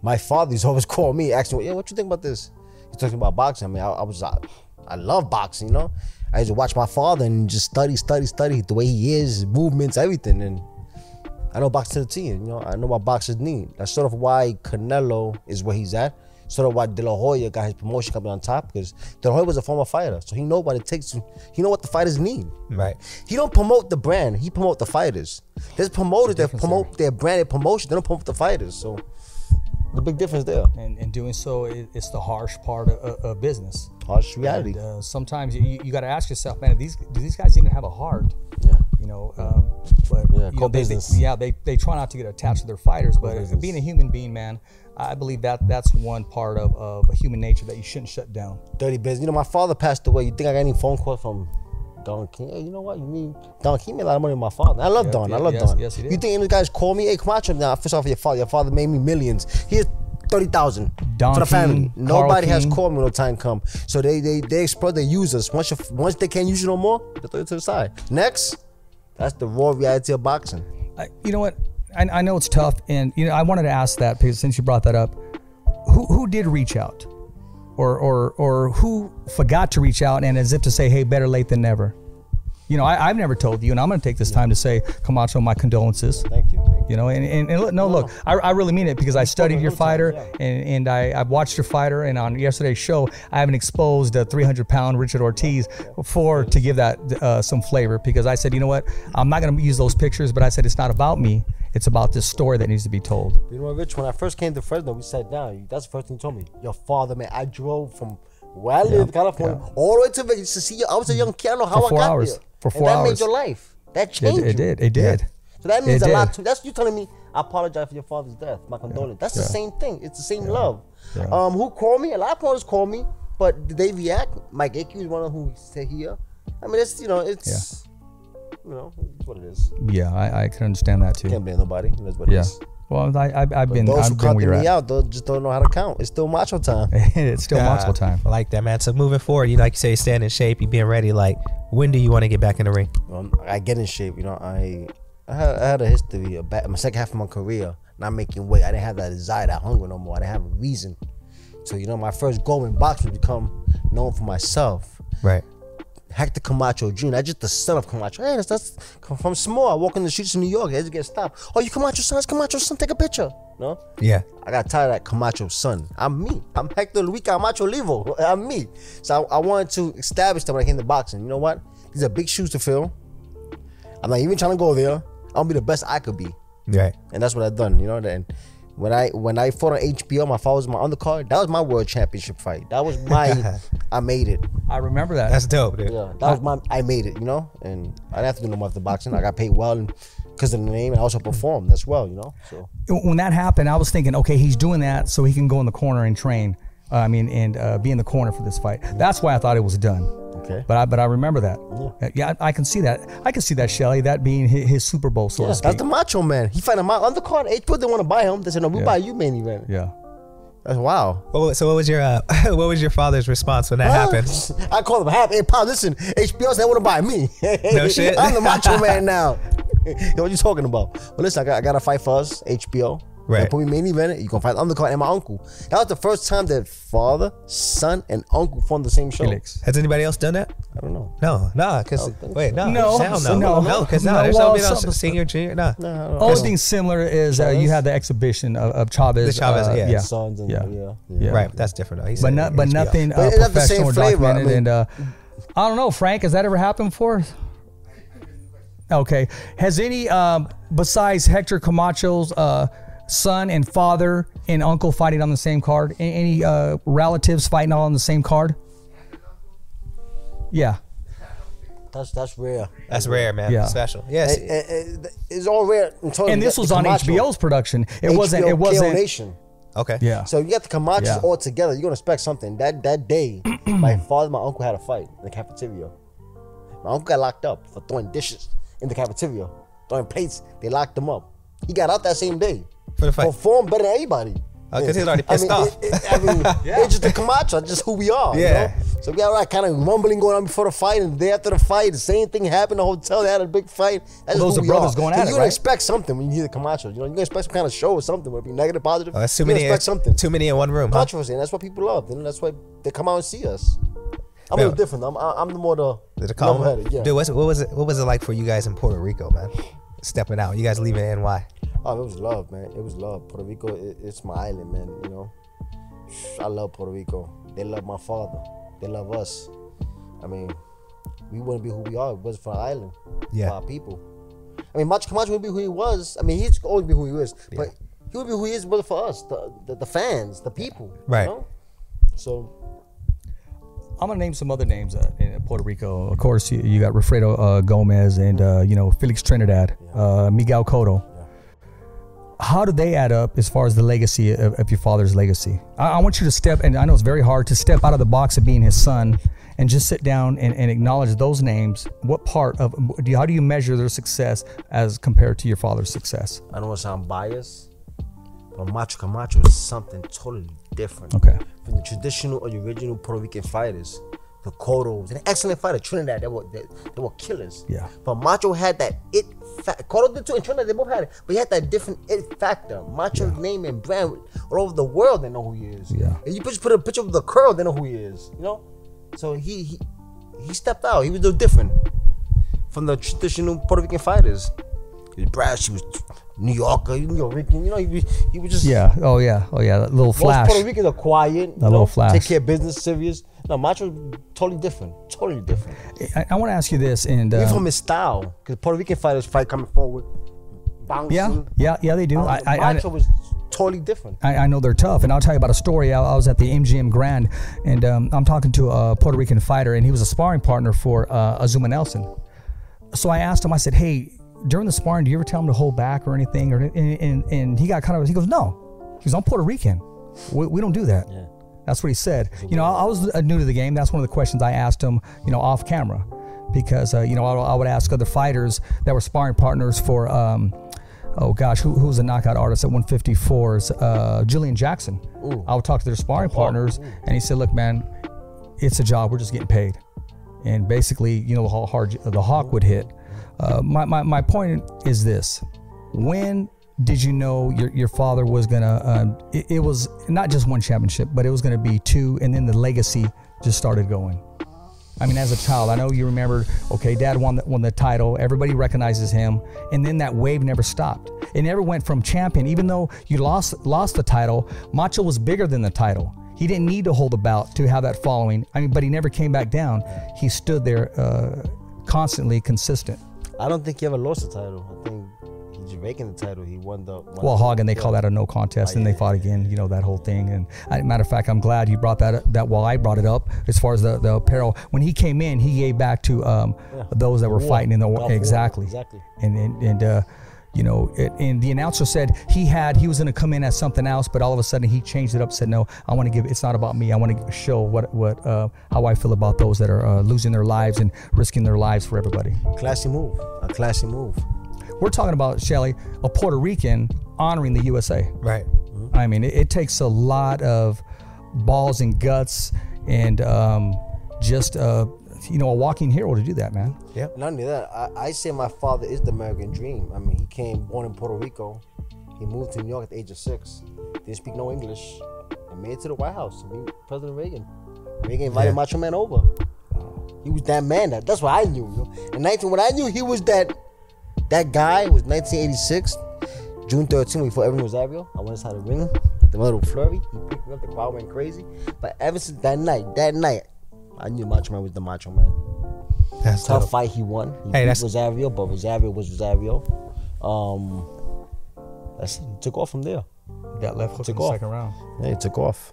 My father used <laughs> always call me, asking, "Yeah, what you think about this?" He's talking about boxing. I mean, I, I was, I, I love boxing. You know, I used to watch my father and just study, study, study the way he is, movements, everything, and. I know boxing to the T, you know, I know what boxers need. That's sort of why Canelo is where he's at. Sort of why De La Hoya got his promotion coming on top because De La Hoya was a former fighter, so he know what it takes to. He know what the fighters need. Right. He don't promote the brand. He promote the fighters. There's promoters that promote their branded promotion. They don't promote the fighters. So the big difference there. And in doing so, it, it's the harsh part of, of, of business. Harsh reality. And, uh, sometimes you, you got to ask yourself, man, these do these guys even have a heart? Yeah. You know, um, but Yeah, you know, they, they, yeah, they, they try not to get attached to their fighters, but Co-business. being a human being, man, I believe that that's one part of, of human nature that you shouldn't shut down. Dirty business. You know, my father passed away. You think I got any phone call from Don King? Hey, you know what? You mean Don King made a lot of money with my father. I love Yeah, Don. I love yes, Don. yes, he did. You think any guys call me? Hey, come out now. First off, your father. Your father made me millions. Here's thirty thousand for the family. King, Nobody has called me when the time come. So they they they exploit. They use us. Once you, once they can't use you no more, they throw you to the side. Next, that's the raw reality of boxing. I, you know what? I, I know it's tough, and you know I wanted to ask that because since you brought that up, who who did reach out, or or or who forgot to reach out, and as if to say, hey, better late than never. You know, I, I've never told you, and I'm going to take this time to say, Camacho, my condolences. Thank you. Thank you. You know, and, and, and look, no, look, I, I really mean it because I studied your many times, fighter yeah. and, and I, I watched your fighter. And on yesterday's show, I haven't exposed a 300 pound Richard Ortiz for to give that uh, some flavor because I said, you know what, I'm not going to use those pictures, but I said it's not about me. It's about this story that needs to be told. You know what, Rich? When I first came to Fresno, we sat down. That's the first thing you told me. Your father, man. I drove from where I live, California, all the way to Vegas to see you. I was a young kid. I don't know how For four I got hours. there. For and that hours. made your life. That changed it you. did. It did. So that means It a lot. did. To, that's you telling me. I apologize for your father's death. My condolences. That's the same thing. It's the same love. Um, who called me? A lot of promoters call me, but did they react? Mike Ake is one of who said here. I mean, it's you know, it's you know, it's what it is. Yeah, I, I can understand that too. Can't blame nobody. That's what Yeah. is. Well, I, I, I've been, Those who I've been cut me at. out, they just don't know how to count. It's still macho time. <laughs> it's still Yeah, macho time. I like that, man. So moving forward, you like you say, you staying in shape, you being ready. Like, when do you want to get back in the ring? Um, I get in shape. You know, I I had, I had a history of back, my second half of my career not making weight. I didn't have that desire, that hunger no more. I didn't have a reason. So you know, my first goal in boxing was become known for myself. Right. Hector Camacho Jr. That's just the son of Camacho. Hey, that's, that's from small. I walk in the streets of New York. I just get stopped. Oh, you Camacho son? It's Camacho son. Take a picture. No. Yeah. I got tired of that Camacho son. I'm me. I'm Hector Luis Camacho Livo. <laughs> I'm me. So I, I wanted to establish that when I came to boxing. You know what? These are big shoes to fill. I'm not even trying to go there. I'm gonna be the best I could be, Right. and that's what I've done. You know. And when I when I fought on HBO, my father was my undercard. That was my world championship fight. That was my. <laughs> I made it. I remember that. That's dope, dude. Yeah, that was my. I made it. You know, and I didn't have to do no more after boxing. I got paid well and because of the name, and I also performed as well. You know, so. when that happened, I was thinking, okay, he's doing that so he can go in the corner and train. Uh, I mean, and uh, be in the corner for this fight. That's why I thought it was done. Okay. But I but I remember that. Uh, Yeah, I, I can see that. I can see that Shelly. That being his, his Super Bowl, so Yeah, to speak. that's the Macho Man. He fight a the undercard. HBO didn't want to buy him. They said, "No, we Yeah. buy you main event." yeah. That's wow. What was- so what was your uh, <laughs> what was your father's response when that happened? I called him half. Hey, Pop, listen, HBO said they want to buy me. No <laughs> shit. I'm the Macho <laughs> Man now. Yo, what you talking about? Well, listen, I got, I got to fight for us, HBO. Right. They put me main event. You gonna fight undercard and my uncle. That was the first time that father, son, and uncle formed the same show. Felix. Has anybody else done that? I don't know. No, no, because wait, no, No, hell no, no. no, because no, No, there's well, nobody else, some- senior, junior, no. No, I don't. Only thing similar is uh, you Chavez? had the exhibition of, of Chavez. The Chavez, uh, yeah. yeah. Sons and Yeah. yeah, Yeah. Right, that's different though. He But not, but nothing But uh, it's the same professional or flavor, I mean- and uh, I don't know, Frank. Has that ever happened before? Okay. Has any um, besides Hector Camacho's uh, son and father and uncle fighting on the same card? Any uh, relatives fighting all on the same card? Yeah. That's that's rare. That's rare, man. Yeah. Special. Yes. Eh, eh, It's all rare. until And this was on Camacho. HBO's production. It wasn't. It wasn't. Nation. okay. Yeah. So you got the Camachos Yeah. all together. You're gonna expect something. That that day, <clears throat> my father, my uncle had a fight in the cafeteria. My uncle got locked up for throwing dishes in the cafeteria, throwing plates. They locked him up. He got out that same day. For the fight. Performed better than anybody. Because he was already I pissed mean, off. It, it, I mean, <laughs> it's just the Camacho, just who we are. Yeah. You know? So we got all that kind of rumbling going on before the fight, and the day after the fight, the same thing happened. in The hotel, they had a big fight. That's Well, those who are we brothers are. going So at it, You're gonna right? expect something when you hear the Camacho. You know, you're gonna expect some kind of show or something, whether it be negative, positive. Oh, that's too you're many. gonna expect something Too many in one room. Huh? controversy, and that's what people love. And that's why they come out and see us. I'm a little different. I'm I'm the more the Did it calm? level-headed, Yeah. Dude, what's, what was it? What was it like for you guys in Puerto Rico, man? Stepping out, you guys leaving NY. Oh, it was love, man. It was love. Puerto Rico, it, it's my island, man. You know, I love Puerto Rico. They love my father. They love us. I mean, we wouldn't be who we are if it wasn't for our island, Yeah. for our people. I mean, Macho Camacho would be who he was. I mean, he's always be who he is, but he would be who he is, but for us, the, the the fans, the people. you Right. know? So I'm gonna name some other names uh, in Puerto Rico. Of course, you, you got Wilfredo uh, Gomez and uh, you know Felix Trinidad, uh, Miguel Cotto. How do they add up as far as the legacy of, of your father's legacy? I, I want you to step, and I know it's very hard to step out of the box of being his son and just sit down and, and acknowledge those names. What part of do you, how do you measure their success as compared to your father's success? I don't want to sound biased, but Macho Camacho is something totally different. Okay. From the traditional or the original Puerto Rican fighters, the Cottos, an excellent fighter, Trinidad, they were they, they were killers. Yeah. But Macho had that it factor. Cotto did too, and Trinidad, they both had it. But he had that different it factor. Macho's name and brand all over the world, they know who he is. Yeah. And you just put a picture of the curl, they know who he is. You know? So he he, he stepped out. He was little different from the traditional Puerto Rican fighters. He was brash. He was New Yorker, New Yorker. You know, he was, he was just Yeah. Oh yeah. Oh yeah. That little Most flash. Puerto Ricans are quiet. A little know, flash. Take care of business, serious. No, Macho totally different. Totally different. I, I want to ask you this, and Even uh, from his style, because Puerto Rican fighters fight coming forward, bouncing. yeah, yeah, yeah, they do. I, bouncing. I, I, Macho was totally different. I, I know they're tough, and I'll tell you about a story. I, I was at the MGM Grand, and um, I'm talking to a Puerto Rican fighter, and he was a sparring partner for uh, Azumah Nelson. So I asked him, I said, "Hey, during the sparring, do you ever tell him to hold back or anything?" Or and, and, and he got kind of he goes, "No," he goes, "I'm Puerto Rican. We, we don't do that." That's what he said. You know, I, I was new to the game. That's one of the questions I asked him, you know, off camera, because uh, you know I, I would ask other fighters that were sparring partners for. Um, oh gosh, who, who was a knockout artist at 154s? Uh, Julian Jackson. I would talk to their sparring partners, and he said, "Look, man, it's a job. We're just getting paid." And basically, you know how hard the hawk would hit. Uh, my, my my point is this: when did you know your, your father was gonna? Um, it, it was not just one championship, but it was gonna be two, and then the legacy just started going. I mean, as a child, I know you remember. Okay, Dad won the, won the title. Everybody recognizes him, and then that wave never stopped. It never went from champion, even though you lost lost the title. Macho was bigger than the title. He didn't need to hold a bout to have that following. I mean, but he never came back down. He stood there, uh, constantly consistent. I don't think he ever lost the title. I think the title. He won the. Won Well, Haugen, they yeah. call that a no contest, and they fought again. You know that whole thing. And I, matter of fact, I'm glad you brought that up, that while I brought it up as far as the the apparel. When he came in, he gave back to um, those that were war. fighting in the war. War. Exactly. Exactly. And and, and uh, you know, it, and the announcer said he had he was going to come in as something else, but all of a sudden he changed it up. Said no, I want to give. It's not about me. I want to show what what uh, how I feel about those that are uh, losing their lives and risking their lives for everybody. Classy move. A classy move. We're talking about Shelly, a Puerto Rican honoring the USA. Right. I mean, it, it takes a lot of balls and guts and um, just uh, you know a walking hero to do that, man. Yep. Not only that, I, I say my father is the American dream. I mean, he came born in Puerto Rico. He moved to New York at the age of six. Didn't speak no English. And made it to the White House to meet President Reagan. Reagan invited Yeah. Macho Man over. He was that man. That that's what I knew. You know? And 19, when I knew he was that that guy was 1986, June 13, before everyone was Ariel. I went inside the ring at the little flurry. He picked me up. The crowd went crazy. But ever since that night, that night, I knew Macho Man was the Macho Man That's tough dope. fight he won. He Hey, beat that's- Rosario, but Rosario was Rosario. Um, that's it. He took off from there. That left hook Took in the off. second round. Yeah, he took off.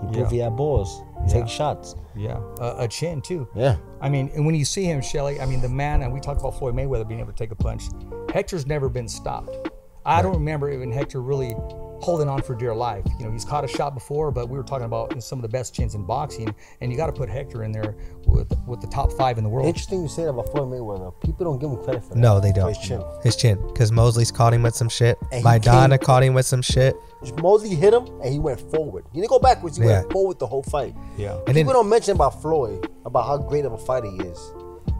He proved Yeah. he had balls. Yeah. Take shots. Yeah, uh, a chin too. Yeah. I mean, and when you see him, Shelly, I mean, the man, and we talked about Floyd Mayweather being able to take a punch. Hector's never been stopped. I don't remember even Hector really holding on for dear life. You know, he's caught a shot before, but we were talking about some of the best chins in boxing, and you got to put Hector in there with with the top five in the world. Interesting you say that about Floyd Mayweather. People don't give him credit for that. No, they don't. His chin. His chin. Because Mosley's caught him with some shit. And he Maidana caught him with some shit. Mosley hit him and he went forward. He didn't go backwards. He Yeah. went forward the whole fight. Yeah. And then- People don't mention about Floyd about how great of a fighter he is.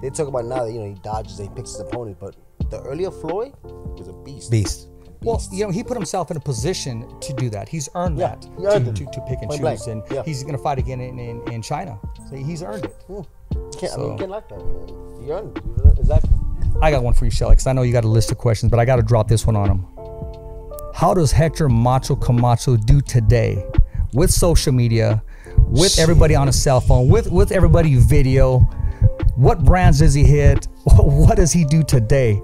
They talk about now that you know he dodges and he picks his opponent, but the earlier Floyd was a beast. Beast. Well, you know, he put himself in a position to do that. He's earned Yeah, that he earned to, to, to pick and Point choose, blank. and Yeah. he's going to fight again in, in, in China. So he's earned it. Can't, I mean, So- can't like that. Earned it. Exactly. I got one for you, Shelly, because I know you got a list of questions, but I got to drop this one on him. How does Hector Macho Camacho do today with social media, with everybody on a cell phone, with with everybody video? What brands does he hit? <laughs> What does he do today?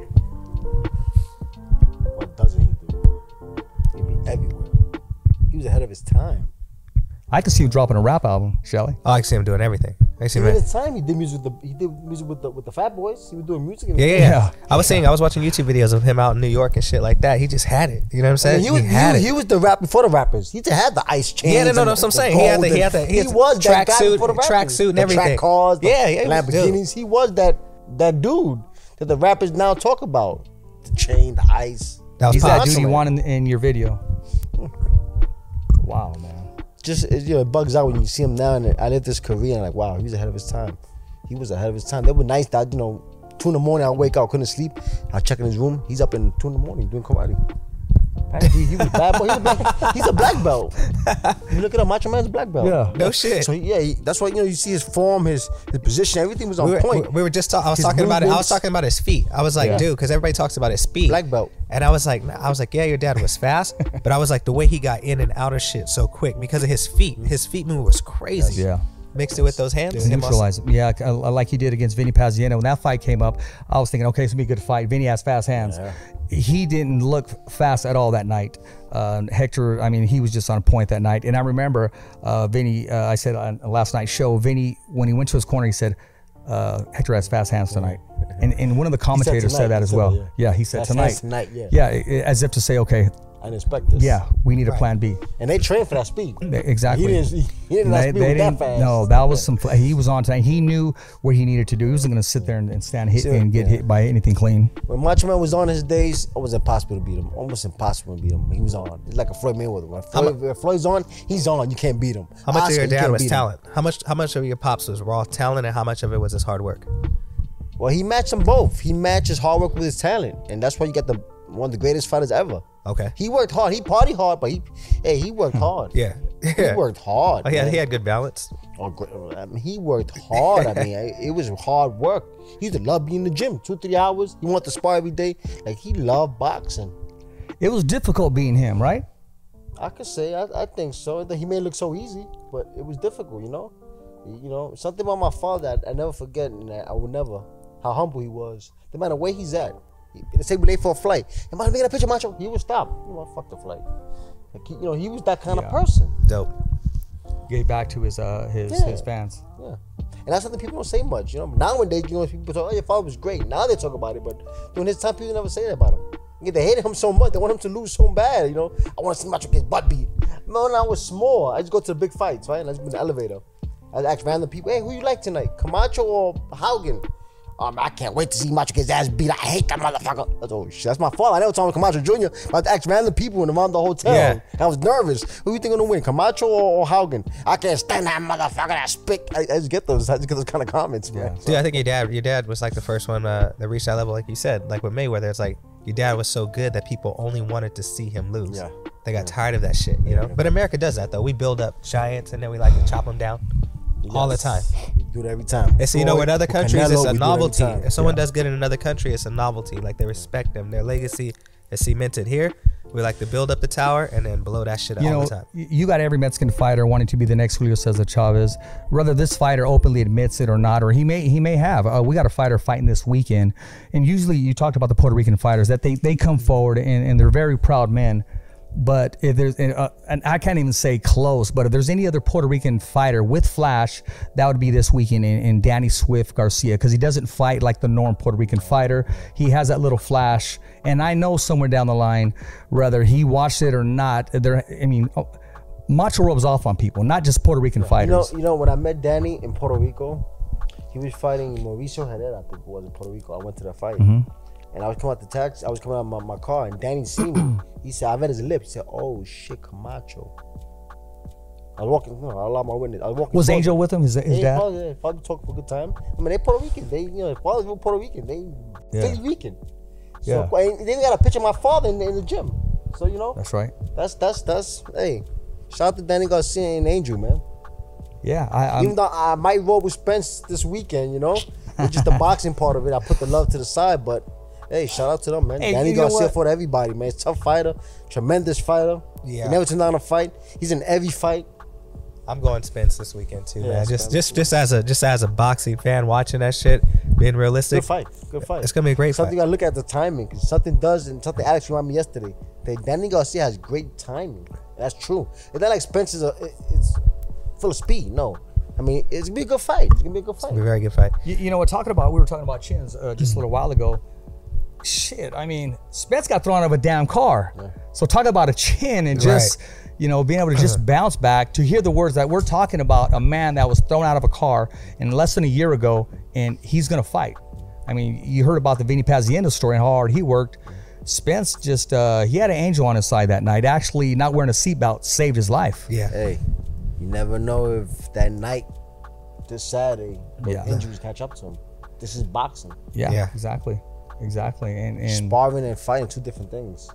His time. I can see you dropping a rap album, Shelly. Oh, I like see him doing everything. I see him. Even at the time, he did music with the he did music with the with the Fat Boys. He was doing music. In Yeah, yeah, Yeah. yeah. I was saying, I was watching YouTube videos of him out in New York and shit like that. He just had it. You know what I'm I saying? mean, he was had he, it. he was the rap before the rappers. He just had the ice chain. Yeah, no, no, no, that's what I'm saying. He had the- he had the- he had the was that guy tracksuit- before the rappers. tracksuit and the everything. Track cars, the Yeah, yeah, he was. Lamborghinis. He was that that dude that the rappers now talk about. The chain, the ice. that was He's that dude you want in, in your video. Wow, man. Just it, you know, it bugs out when you see him now. And I lived this career and like, wow, he was ahead of his time. He was ahead of his time. They were nice that you know, two in the morning I wake up, couldn't sleep. I check in his room. He's up in two in the morning doing karate. He, he was bad boy. He's a black, he's a black belt. You look at him, Macho Man's black belt. Yeah. No shit. So yeah, he, that's why you know you see his form, his his position, everything was on we were, point. we were just talking. I was His talking about it. I was talking about his feet. I was like, Yeah. dude, because everybody talks about his speed. Black belt. And I was like, I was like, yeah, your dad was fast, <laughs> but I was like, the way he got in and out of shit so quick because of his feet. His feet move was crazy. Yeah. Mixed it with those hands. it neutralize him. Yeah, I- I like he did against Vinny Pazienza. When that fight came up, I was thinking, okay, it's gonna be a good fight. Vinny has fast hands. He didn't look fast at all that night. Uh, Hector, I mean, he was just on point that night. And I remember uh, Vinny. Uh, I said on last night's show, Vinny, when he went to his corner, he said, uh, "Hector has fast hands tonight." And, and one of the commentators said, tonight, that as well. that, yeah. he said Fast tonight. hands tonight, yeah. Yeah, as if to say, okay, I didn't this. Yeah, we need a plan B. And they trained for that speed. Exactly. He didn't, he, he didn't They- speed they didn't- fast. No, that was some. He was on time. He knew what he needed to do. He wasn't going to sit there and, and stand hit Sure, and get yeah. hit by anything clean. When Macho Man was on his days, it was impossible to beat him. Almost impossible to beat him. He was on. It's like a Floyd Mayweather. When Floyd, when Floyd's on, he's on. You can't beat him. How much Oscar, of your dad can't was beat him. talent? How much how much of your pops was raw talent and how much of it was his hard work? Well, he matched them both. He matches hard work with his talent, and that's why you got the one of the greatest fighters ever. Okay. He worked hard. He party hard, but he, hey, he worked hmm. hard. Yeah. He worked hard. Oh, man. he had good balance. Oh. I mean, he worked hard. I <laughs> mean, it was hard work. He used to love being in the gym, two, three hours. He wanted to spar every day. Like he loved boxing. It was difficult being him, right? I could say, I, I think so. That he may look so easy, but it was difficult, you know. You know, something about my father that I never forget, and I will never how humble he was. No matter where he's at, he, they say we late for a flight. Am I making a picture, macho? He would stop. You know, fuck the flight. Like, he- you know, he was that kind Yeah. of person. Dope. Gave back to his uh his Yeah. his fans. Yeah. And that's something people don't say much. You know, nowadays, you know, people talk, oh, your father was great. Now they talk about it, but during his time, people never say that about him. Yeah, They hated him so much, they want him to lose so bad, you know. I want to see Macho get butt beat. When I was small, I just go to the big fights, right? And I just be in the elevator. I ask random people, hey, who you like tonight? Camacho or Haugen? Um, I can't wait to see Macho get his ass beat. I hate that motherfucker. That's, oh, shit, that's my fault. I never told him Camacho Jr. about to ask random people in around the hotel. Yeah. I was nervous. Who you think gonna win, Camacho or, or Haugen? I can't stand that motherfucker. That spick. I, I just get those. I just get those kind of comments, man. Dude, I think your dad, your dad was like the first one uh, that reached that level, like you said, like with Mayweather. It's like your dad was so good that people only wanted to see him lose. Yeah. They got tired of that shit, you know. But America does that though. We build up giants and then we like to chop them down all the time. We do it every time. And so you know, in other countries, Canelo, it's a do it novelty. If someone does good in another country, it's a novelty. Like they respect them. Their legacy is cemented here. We like to build up the tower and then blow that shit You all know, the time. you got every Mexican fighter wanting to be the next Julio Cesar Chavez. Whether this fighter openly admits it or not, or he may he may have. Uh, we got a fighter fighting this weekend, and usually you talked about the Puerto Rican fighters that they they come forward and, and they're very proud men. But if there's, and, uh, and I can't even say close, but if there's any other Puerto Rican fighter with flash, that would be this weekend in, in Danny Swift Garcia because he doesn't fight like the norm Puerto Rican fighter. He has that little flash, and I know somewhere down the line, whether he watched it or not, there. I mean, oh, Macho rubs off on people, not just Puerto Rican fighters. You know, you know, when I met Danny in Puerto Rico, he was fighting Mauricio Herrera, I think it was in Puerto Rico. I went to the fight. Mm-hmm. And I was coming out the taxi, I was coming out of my, my car, and Danny seen me. <clears throat> He said, I read his lips. He said, Oh shit, Camacho. I was walking, I allowed my witness. I was walking. Was Angel with him? His, his Yeah, dad? father, yeah, father talk for a good time. I mean, they Puerto Rican. They, you know, father's from Puerto Rican. They Yeah. Philly Rican. So, Yeah. they got a picture of my father in, the- in the gym. So you know, That's right. that's that's that's hey, shout out to Danny Garcia and Angel, man. Yeah, I, I'm, Even though I might roll with Spence this weekend, you know, it's just the <laughs> boxing part of it. I put the love to the side, but hey, shout out to them, man. Hey, Danny you know Garcia what? for everybody, man. Tough fighter, tremendous fighter. Yeah. He never turned down a fight. He's in every fight. I'm going Spence this weekend too, Yeah, man. Just Spence. just just as a just as a boxing fan watching that shit, being realistic. Good fight. Good fight. It's gonna be a great Something fight. you gotta look at the timing. Cause something does, and something Alex reminded me yesterday. That Danny Garcia has great timing. That's true. It's not like Spence is a, it's full of speed. No, I mean it's gonna be a good fight. It's gonna be a good fight. It's gonna be a very good fight. You, you know what? We're talking about we were talking about chins uh, just a little while ago. Shit, I mean, Spence got thrown out of a damn car. So talk about a chin and just you know being able to just <clears throat> bounce back to hear the words that we're talking about. A man that was thrown out of a car in less than a year ago, and he's gonna fight. I mean, you heard about the Vinny Pazienza story and how hard he worked. Spence just uh, he had an angel on his side that night. Actually, not wearing a seatbelt saved his life. Yeah. Hey, you never know if that night, this Saturday, those Yeah. injuries catch up to him. This is boxing. Yeah, Yeah. exactly, exactly, and and Sparring and fighting two different things.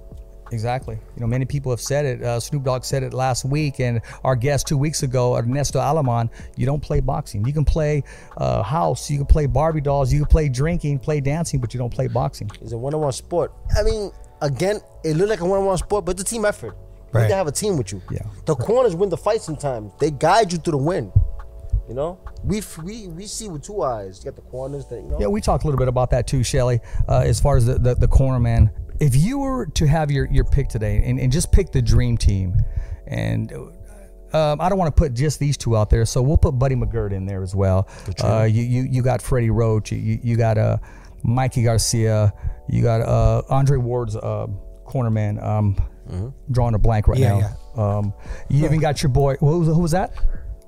Exactly. You know, many people have said it. Uh, Snoop Dogg said it last week, and our guest two weeks ago, Ernesto Alaman. You don't play boxing. You can play uh, house. You can play Barbie dolls. You can play drinking, play dancing, but you don't play boxing. It's a one-on-one sport. I mean, again, it looked like a one-on-one sport, but it's a team effort. You Right. need to have a team with you. Yeah. The corners win the fight sometimes. They guide you through the win. You know, we we we see with two eyes. You got the corners that you know. Yeah, we talked a little bit about that too, Shelly. Uh, as far as the, the the corner man, if you were to have your your pick today, and, and just pick the dream team, and um, I don't want to put just these two out there, so we'll put Buddy McGirt in there as well. Uh, you, you you got Freddie Roach, you you got uh, Mikey Garcia, you got uh, Andre Ward's uh, corner man. Um, Drawing a blank right Yeah, now. Um, you even got your boy. Who was, who was that?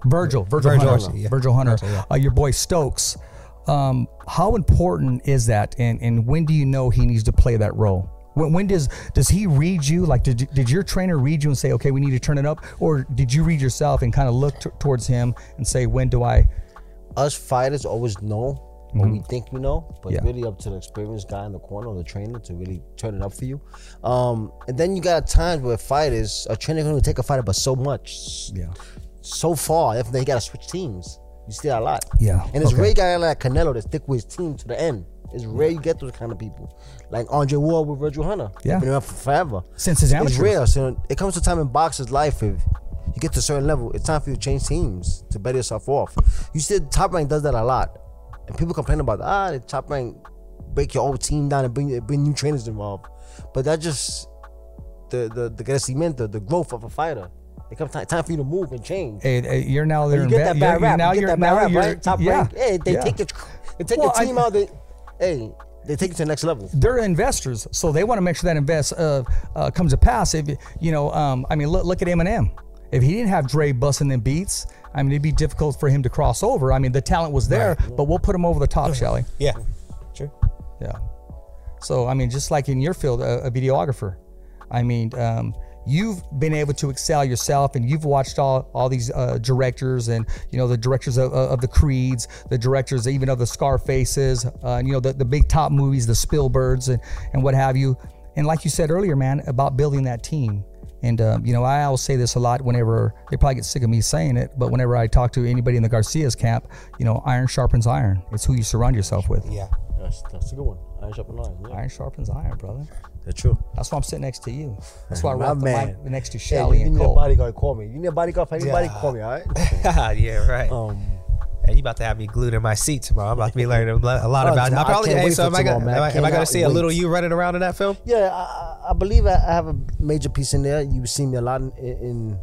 Virgil. Virgil, Virgil Hunter. Hunter, yeah. Virgil Hunter. Virgil, yeah. uh, your boy Stokes. Um, how important is that, and and when do you know he needs to play that role? When, when does does he read you? Like, did did your trainer read you and say, okay, we need to turn it up, or did you read yourself and kind of look t- towards him and say, when do I? Us fighters always know what we think we know, but Mm-hmm. Yeah. really up to the experienced guy in the corner or the trainer to really turn it up for you. Um, and then you got times where fighters, a trainer can only take a fighter, but so much, Yeah. So far, if they got to switch teams. You see that a lot. Yeah, And it's okay. rare guy like Canelo that stick with his team to the end. It's rare you get those kind of people. Like Andre Ward with Virgil Hunter. Yeah. Been around for forever. Since his amateur. It's rare. So it comes to time in boxers' life if you get to a certain level, it's time for you to change teams to better yourself off. You see the top rank does that a lot. And people complain about ah the top rank break your old team down and bring bring new trainers involved. But that just the the the crecimiento, the growth of a fighter. It comes time, time for you to move and change. Hey, hey, you're now there. You get that bad rap. Now you get you're that now bad rap, you're right? Top yeah, rank. Hey, they yeah. take your they take Well, your I- team out. They hey they take it to the next level. they're investors, so they want to make sure that invest uh, uh, comes to pass. If you know, um, I mean, look, look at Eminem. If he didn't have Dre busting them beats, I mean, it'd be difficult for him to cross over. I mean, the talent was there, but we'll put him over the top, shall we? Yeah. Sure. Yeah. So I mean, just like in your field, a, a videographer. I mean, um, you've been able to excel yourself, and you've watched all all these uh, directors, and you know the directors of, of the Creeds, the directors even of the Scarfaces, uh, and you know the, the big top movies, the Spielbergs, and and what have you. And like you said earlier, man, about building that team. And um, you know, I always say this a lot. Whenever they probably get sick of me saying it, but whenever I talk to anybody in the Garcias camp, you know, iron sharpens iron. It's who you surround yourself with. Yeah. That's, that's a good one. Iron sharpen iron. Yeah, Iron sharpens iron, brother. that's true. That's why I'm sitting next to you. That's why I <laughs> My rock the mic next to Hey, Shelly you and need a Cole. bodyguard, call me. You need a bodyguard for anybody, Yeah. call me, all right? <laughs> yeah, right. Um, Hey, you about to have me glued in my seat tomorrow. I'm about to be learning a lot Oh, about. I I probably. can't Hey, wait so for am I gonna? tomorrow, man. Am I, am I gonna Cannot see a little you running around in that film? yeah, I, I believe I I have a major piece in there. You've seen me a lot in in,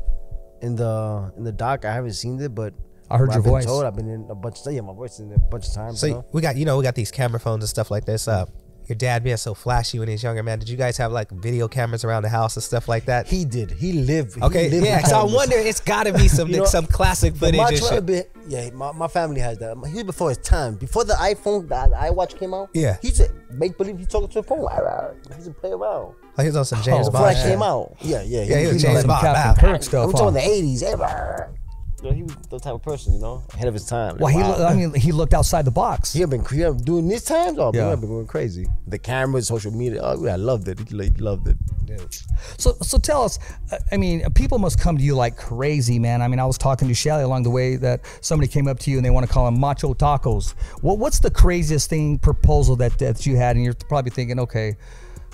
in the in the doc. I haven't seen it, but I heard your I've been voice. Told, I've been in a bunch of yeah, my voice in a bunch of times. So you know? we got you know we got these camera phones and stuff like this. Uh, your dad being so flashy when he's younger, man. Did you guys have like video cameras around the house and stuff like that? He did. He lived. he okay, lived yeah. So I wonder, it's got to be <laughs> some You know, some classic footage Macho shit. bit- yeah, my, my family has that. He was before his time. Before the iPhone, the, iWatch came out. Yeah. he to make believe he's talking to a phone. He used play around. Like he was on some James Oh, Before Bond. that shit. came out. Yeah, yeah. Yeah, he was he James was Some Bond. Captain Kirk stuff. I'm talking the '80s. Yeah, you know, he was the type of person, you know, ahead of his time. Well, he, Wow. lo- I mean, he looked outside the box. He had been cre- doing these times. Oh, Yeah. yeah. I've been going crazy. The cameras, social media. Oh, I loved it. He loved it. So, so tell us. uh, I mean, people must come to you like crazy, man. I mean, I was talking to Shelly along the way that somebody came up to you and they want to call him macho tacos. What, what's the craziest thing proposal that that you had? And you're probably thinking, okay,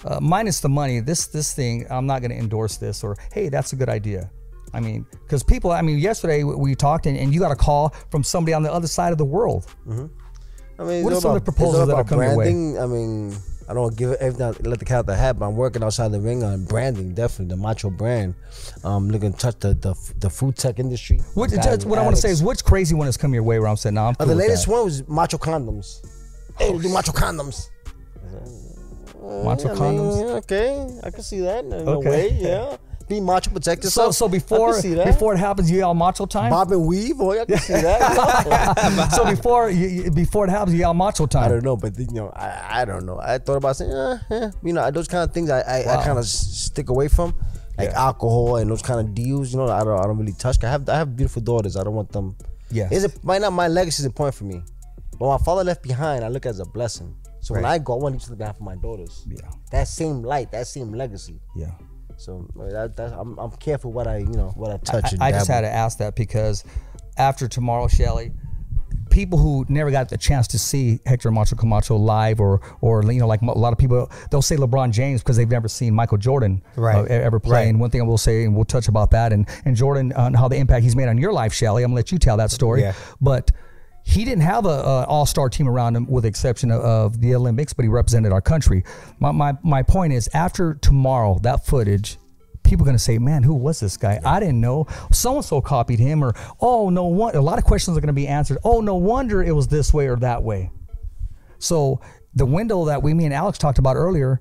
uh, minus the money, this this thing, I'm not going to endorse this, or hey, that's a good idea. I mean, because people, I mean, yesterday we- we talked and, and you got a call from somebody on the other side of the world. I mean, What are some of the proposals that are about coming your way? I mean, I don't give everything. Let the cat out the hat, but I'm working outside the ring on branding. Definitely the macho brand. Um, looking to touch the the, the food tech industry. What, just, what I want to say is, what's crazy one has come your way where I'm saying, no, I'm Uh, the latest one was macho condoms. Hey, we do macho condoms. Macho I mean, condoms? okay, I can see that in a Okay. way. Yeah, be macho, protect So, yourself. so can before before it happens, you yell macho time. bob and weave, boy, I can see that. <laughs> so before you, before it happens, you yell macho time. I don't know, but you know, I, I don't know. I thought about saying, eh, eh, you know, those kind of things I I, Wow. I kind of stick away from, like Yeah. alcohol and those kind of deals. You know, I don't I don't really touch. I have I have beautiful daughters. I don't want them. Yeah, is it might not my legacy is important for me, but my father left behind. I look as a blessing. So when I go, I want to leave behind for my daughters. Yeah. that same light, that same legacy. Yeah. So uh, that, that's, I'm, I'm careful what I you know what I touch. I, and I just had to ask that because after tomorrow, Shelly, people who never got the chance to see Hector Macho Camacho live, or or you know, like a lot of people, they'll say LeBron James because they've never seen Michael Jordan Right. uh, ever play. Right. And one thing I will say, and we'll touch about that, and and Jordan on how the impact he's made on your life, Shelly. I'm gonna let you tell that story. Yeah. But he didn't have a, a all-star team around him, with the exception of, of the Olympics, but he represented our country. My, my my point is, after tomorrow, that footage, people are gonna say, "Man, who was this guy? I didn't know. So and so copied him." Or, "Oh, no one." A lot of questions are gonna be answered. "Oh, no wonder it was this way or that way." So the window that we, me and Alex talked about earlier,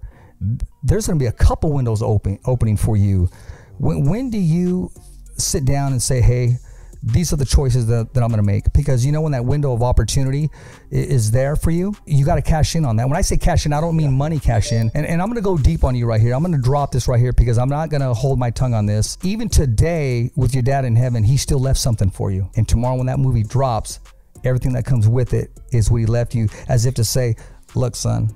there's going to be a couple windows open opening for you. When when do you sit down and say, "Hey, these are the choices that, that I'm going to make because you know when that window of opportunity is there for you, you got to cash in on that. When I say cash in, I don't mean money cash in. And, and I'm going to go deep on you right here. I'm going to drop this right here because I'm not going to hold my tongue on this. Even today, with your dad in heaven, he still left something for you. And tomorrow, when that movie drops, everything that comes with it is what he left you, as if to say, "Look, son,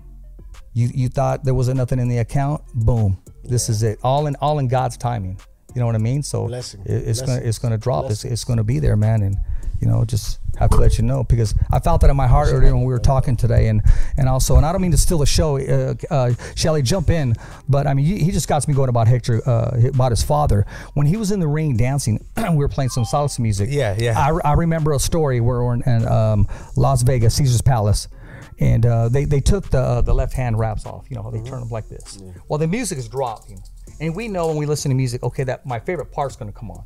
you you thought there wasn't nothing in the account. Boom, this is it. All in all in God's timing. You know what I mean? So Blessing. it- it's gonna it's gonna drop. It's it's gonna be there, man. And you know, just have to let you know because I felt that in my heart earlier when we were talking today, and and also, and I don't mean to steal the show, uh, uh, Shelly, jump in, but I mean, he, he just got me going about Hector, uh, about his father when he was in the ring dancing. <clears throat> we were playing some salsa music. Yeah, yeah. I, I remember a story where we're in, in um, Las Vegas, Caesar's Palace, and uh, they they took the uh, the left hand wraps off. You know they turn them like this. Well, the music is dropping, and we know when we listen to music, okay, that my favorite part's going to come on.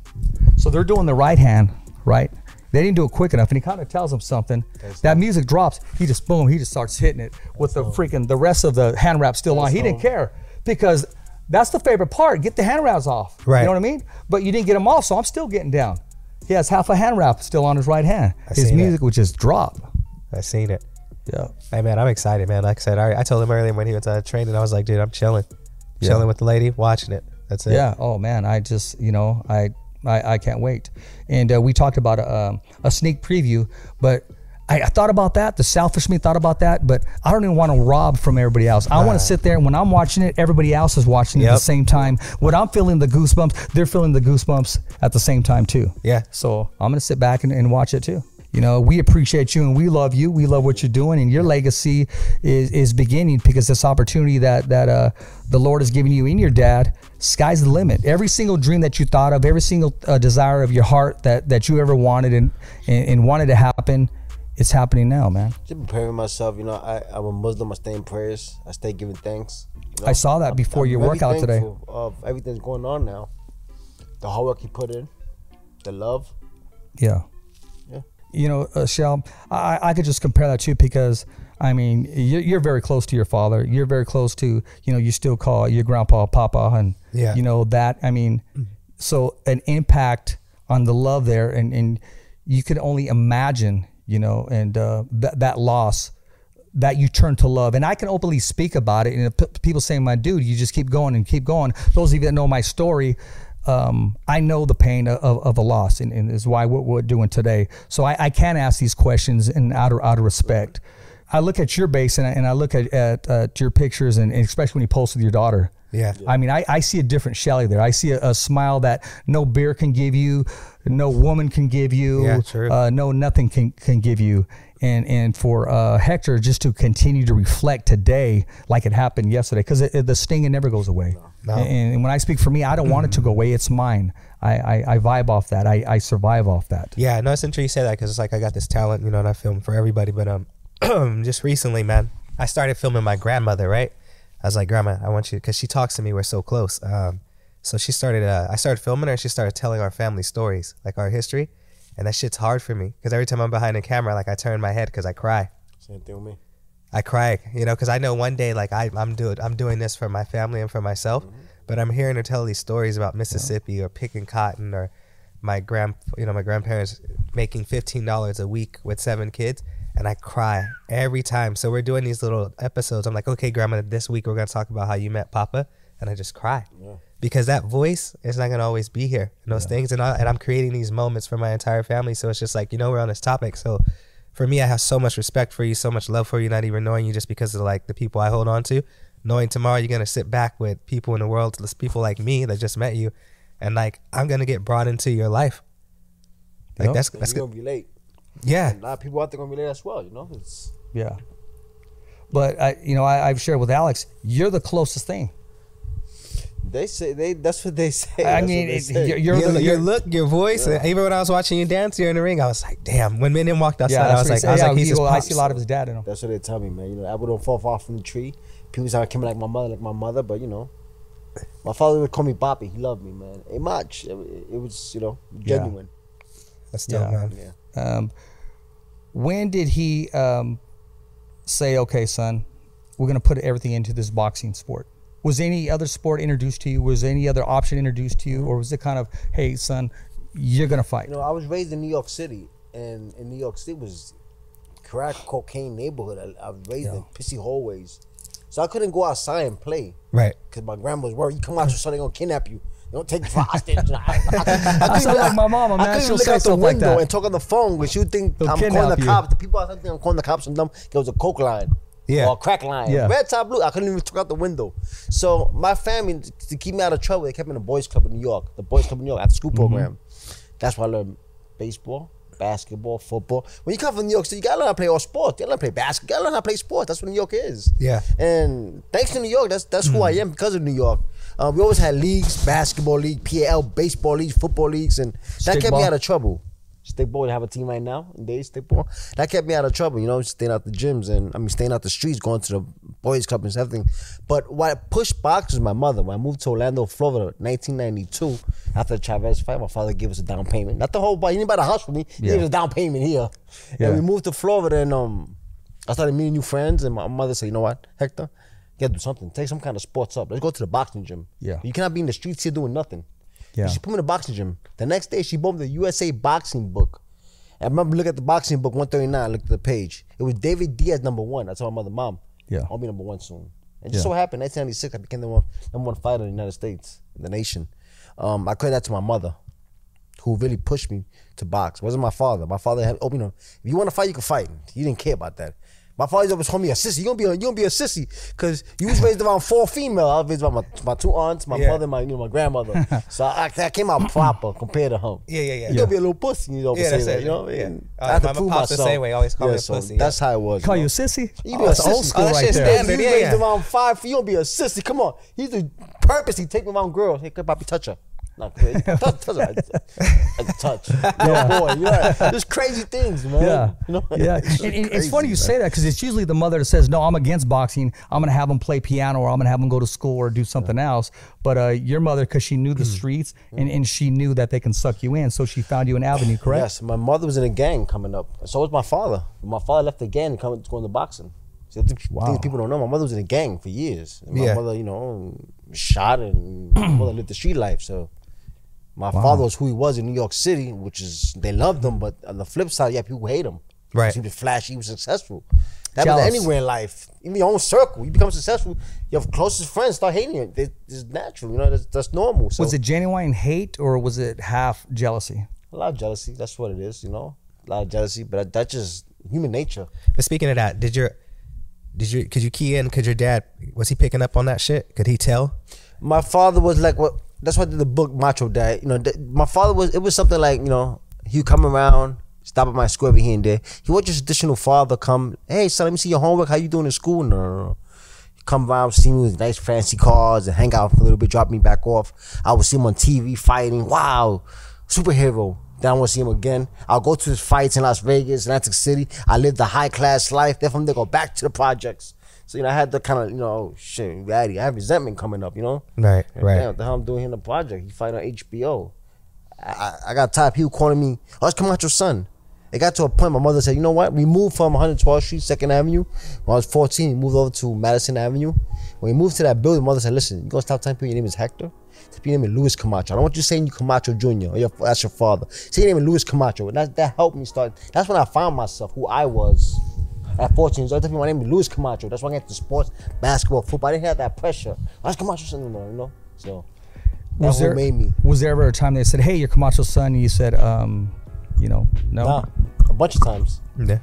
So they're doing the right hand, right? They didn't do it quick enough, and he kind of tells them something. That music drops. He just boom. He just starts hitting it with the freaking the rest of the hand wrap still on. He didn't care because that's the favorite part. Get the hand wraps off. Right. You know what I mean? But you didn't get them off, so I'm still getting down. He has half a hand wrap still on his right hand. His seen music would just drop. I seen it. Yeah. Hey man, I'm excited, man. Like I said, I, I told him earlier when he was uh, training, I was like, dude, I'm chilling, chilling with the lady, watching it. That's it. Yeah. Oh man, I just you know I I, I can't wait. And uh, we talked about a, um, a sneak preview, but. I, I thought about that. The selfish me thought about that, but I don't even want to rob from everybody else. I want to sit there and when I'm watching it, everybody else is watching it at the same time. When I'm feeling the goosebumps, they're feeling the goosebumps at the same time too. Yeah. So I'm gonna sit back and, and watch it too. You know, we appreciate you and we love you. We love what you're doing, and your legacy is is beginning because this opportunity that that uh, the Lord has given you and your dad, sky's the limit. Every single dream that you thought of, every single uh, desire of your heart that that you ever wanted and, and and wanted to happen, it's happening now, man. Just preparing myself, you know. I, I'm a Muslim. I stay in prayers. I stay giving thanks. you know. I saw that before your very workout today. Of everything that's going on now, the hard work you put in, the love. Yeah. Yeah. You know, uh, Shell, I, I could just compare that too because, I mean, you're, you're very close to your father. You're very close to, you know, you still call your grandpa Papa and, Yeah. you know, that. I mean, so an impact on the love there and, and you could only imagine, you know, and uh, that, that loss that you turn to love. And I can openly speak about it. And p- people saying, my dude, you just keep going and keep going. Those of you that know my story, um, I know the pain of, of a loss and, and is why what we're doing today. So I, I can ask these questions in out of, out of respect. I look at your base and I, and I look at, at uh, your pictures and, and especially when you post with your daughter. Yeah. I mean, I, I see a different Shelly there. I see a, a smile that no beer can give you, no woman can give you, Yeah, true. uh, no nothing can, can give you. And and for uh, Hector just to continue to reflect today like it happened yesterday, because the sting it never goes away. No. And, and when I speak for me, I don't want it to go away. It's mine. I, I, I vibe off that. I, I survive off that. Yeah, no, it's interesting you say that because it's like I got this talent, you know, and I film for everybody. But um, <clears throat> just recently, man, I started filming my grandmother. Right, I was like, Grandma, I want you because she talks to me. We're so close. Um, so she started. Uh, I started filming her, and she started telling our family stories, like our history, and that shit's hard for me because every time I'm behind the camera, like I turn my head because I cry. Same thing with me. I cry, you know, because I know one day, like I, I'm doing, I'm doing this for my family and for myself, but I'm hearing her tell these stories about Mississippi or picking cotton or my grand, you know, my grandparents making fifteen dollars a week with seven kids, and I cry every time. So we're doing these little episodes. I'm like, okay, grandma, this week we're gonna talk about how you met Papa, and I just cry because that voice is not gonna always be here and those things, and I, and I'm creating these moments for my entire family. So it's just like, you know, we're on this topic, so for me, I have so much respect for you, so much love for you, not even knowing you just because of like the people I hold on to. Knowing tomorrow you're gonna sit back with people in the world, people like me that just met you, and like I'm gonna get brought into your life. Like that's that's gonna relate. Yeah, A lot of people out there gonna relate as well. You know, it's Yeah. But I, you know, I, I've shared with Alex, you're the closest thing. they say they. That's what they say. I That's mean, it, say. you're, you're your, your look, your voice. and even when I was watching you dance here in the ring, I was like, damn. When Minden walked outside, yeah, I was like, he I was said. like, he's he- his well, I see a lot of his dad in him. That's what they tell me, man. You know, I wouldn't fall far from the tree. People say I came like my mother, like my mother, but you know, my father would call me Bobby. He loved me, man. It much. It, it was, you know, genuine. That's dope, Yeah. man. Yeah. Um, when did he um, say, "Okay, son, we're going to put everything into this boxing sport"? Was any other sport introduced to you? Was any other option introduced to you, or was it kind of, hey, son, you're gonna fight? You know, I was raised in New York City, and in New York City was crack cocaine neighborhood. I, I was raised in pissy hallways, so I couldn't go outside and play. Right. Cause my grandma was worried. You come out your son, they're gonna kidnap you. Don't take hostage. <laughs> I, I, I, I sound like my I couldn't she'll look out the stuff like window and talk on the phone when you think They'll I'm calling the you. cops. The people there think I'm calling the cops on them. It was a coke line. Yeah. Or a crack line. Yeah. Red top blue. I couldn't even talk out the window. So my family to keep me out of trouble, they kept me in the boys club in New York. The boys club in New York after school Mm-hmm. program. That's why I learned baseball, basketball, football. When you come from New York City, you gotta learn how to play all sports. You gotta learn how to play basketball. You gotta learn how to play sports. That's what New York is. Yeah. And thanks to New York, that's that's who I am because of New York. Uh, we always had leagues, basketball league, PL, baseball leagues, football leagues, and that kept me out of trouble. Stickball, they have a team right now in days, stickball. That kept me out of trouble, you know, staying out the gyms and I mean staying out the streets, going to the boys club and everything. But what pushed box was my mother. When I moved to Orlando, Florida, 1992, after the Chavez fight, my father gave us a down payment. Not the whole buy, he didn't buy the house for me. He Yeah. gave us a down payment here. Yeah. And we moved to Florida and um I started meeting new friends and my mother said, you know what, Hector, you gotta do something. Take some kind of sports up. Let's go to the boxing gym. Yeah. You cannot be in the streets here doing nothing. Yeah. She put me in the boxing gym. The next day, she bought me the USA boxing book. I remember looking at the boxing book 139, looked at the page. It was David Diaz number one. I told my mother, Mom, Yeah. I'll be number one soon. And just Yeah. so happened, 1996, I became the one, number one fighter in the United States, in the nation. Um, I credit that to my mother, who really pushed me to box. It wasn't my father. My father had, oh, you know, if you want to fight, you can fight. He didn't care about that. My father always told me a sissy. You gonna be a, you gonna be a sissy because you was raised around four female. I was raised around my, my two aunts, my Yeah. mother, my you know my grandmother. <laughs> so I, I came out proper compared to him. Yeah, yeah, yeah. You gonna be a little pussy. You know, Yeah, say that's that. it. You know, Yeah. Uh, I had to prove pops the same way, always call me a so pussy, That's how it was. Call you a sissy? You Oh, be a that's sissy. old school Oh, that right there. standard. You yeah, raised yeah. around five. You gonna be a sissy? Come on. He used to purposely take me around girls. Hey, come papi, touch her. No, touch, touch her. I, I touch. Yo, boy, you know, there's crazy things, man. Yeah, you know, yeah. <laughs> And, and it's funny you say that because it's usually the mother that says, "No, I'm against boxing. I'm gonna have them play piano, or I'm gonna have them go to school or do something else." But uh, your mother, because she knew the streets and, and she knew that they can suck you in, so she found you an avenue. Correct? Yes, my mother was in a gang coming up. So was my father. My father left the gang and come going to boxing. So the Wow. things people don't know. My mother was in a gang for years. And my Yeah. mother, you know, shot and <clears throat> my mother lived the street life. So my father was who he was in New York City, which is they loved him, but on the flip side, yeah, people hate him. Right. He was flashy, he was successful. That Jealous. was anywhere in life. In your own circle, you become successful. Your closest friends start hating you. It- It's natural, you know. That's, that's normal. So Was it genuine hate or was it half jealousy? a lot of jealousy? That's what it is, you know. A lot of jealousy, but that's just human nature. But speaking of that, did your did you could you key in? Could your dad was he picking up on that shit? Could he tell? my father was like what that's why the book Macho Dad. You know, th- my father was it was something like, you know, he would come around, stop at my school every here and there. He was just traditional father come, hey son, let me see your homework, how you doing in school? No, no, no. Come around, see me with nice fancy cars and hang out for a little bit, drop me back off. I would see him on TV fighting. Wow, superhero. Then I want to see him again. I'll go to his fights in Las Vegas, Atlantic City. I lived the high class life. Then from there, go back to the projects. So you know, I had the kind of you know, shit, reality. I have resentment coming up. You know, Right, and right. Damn, what the hell I'm doing here in the project? He fight on HBO. I, I- I got top. of people calling me, oh, it's Camacho's son. It got to a point my mother said, you know what? We moved from 112th Street, 2nd Avenue. When I was 14, we moved over to Madison Avenue. When we moved to that building, my mother said, listen, you gonna stop telling people your name is Hector? Tell your name is Luis Camacho. I don't want you saying you Camacho Jr. or your, that's your father. Say your name is Luis Camacho. And that, that helped me start. That's when I found myself, who I was. At 14 years old, I tell people my name is Luis Camacho. That's why I got into sports, basketball, football. I didn't have that pressure. Why's Camacho son? You know? So that Was who there made me. was there ever a time they said, "Hey, you're Camacho's son," and you said, um, you know, no. Nah, a bunch of times. Yeah.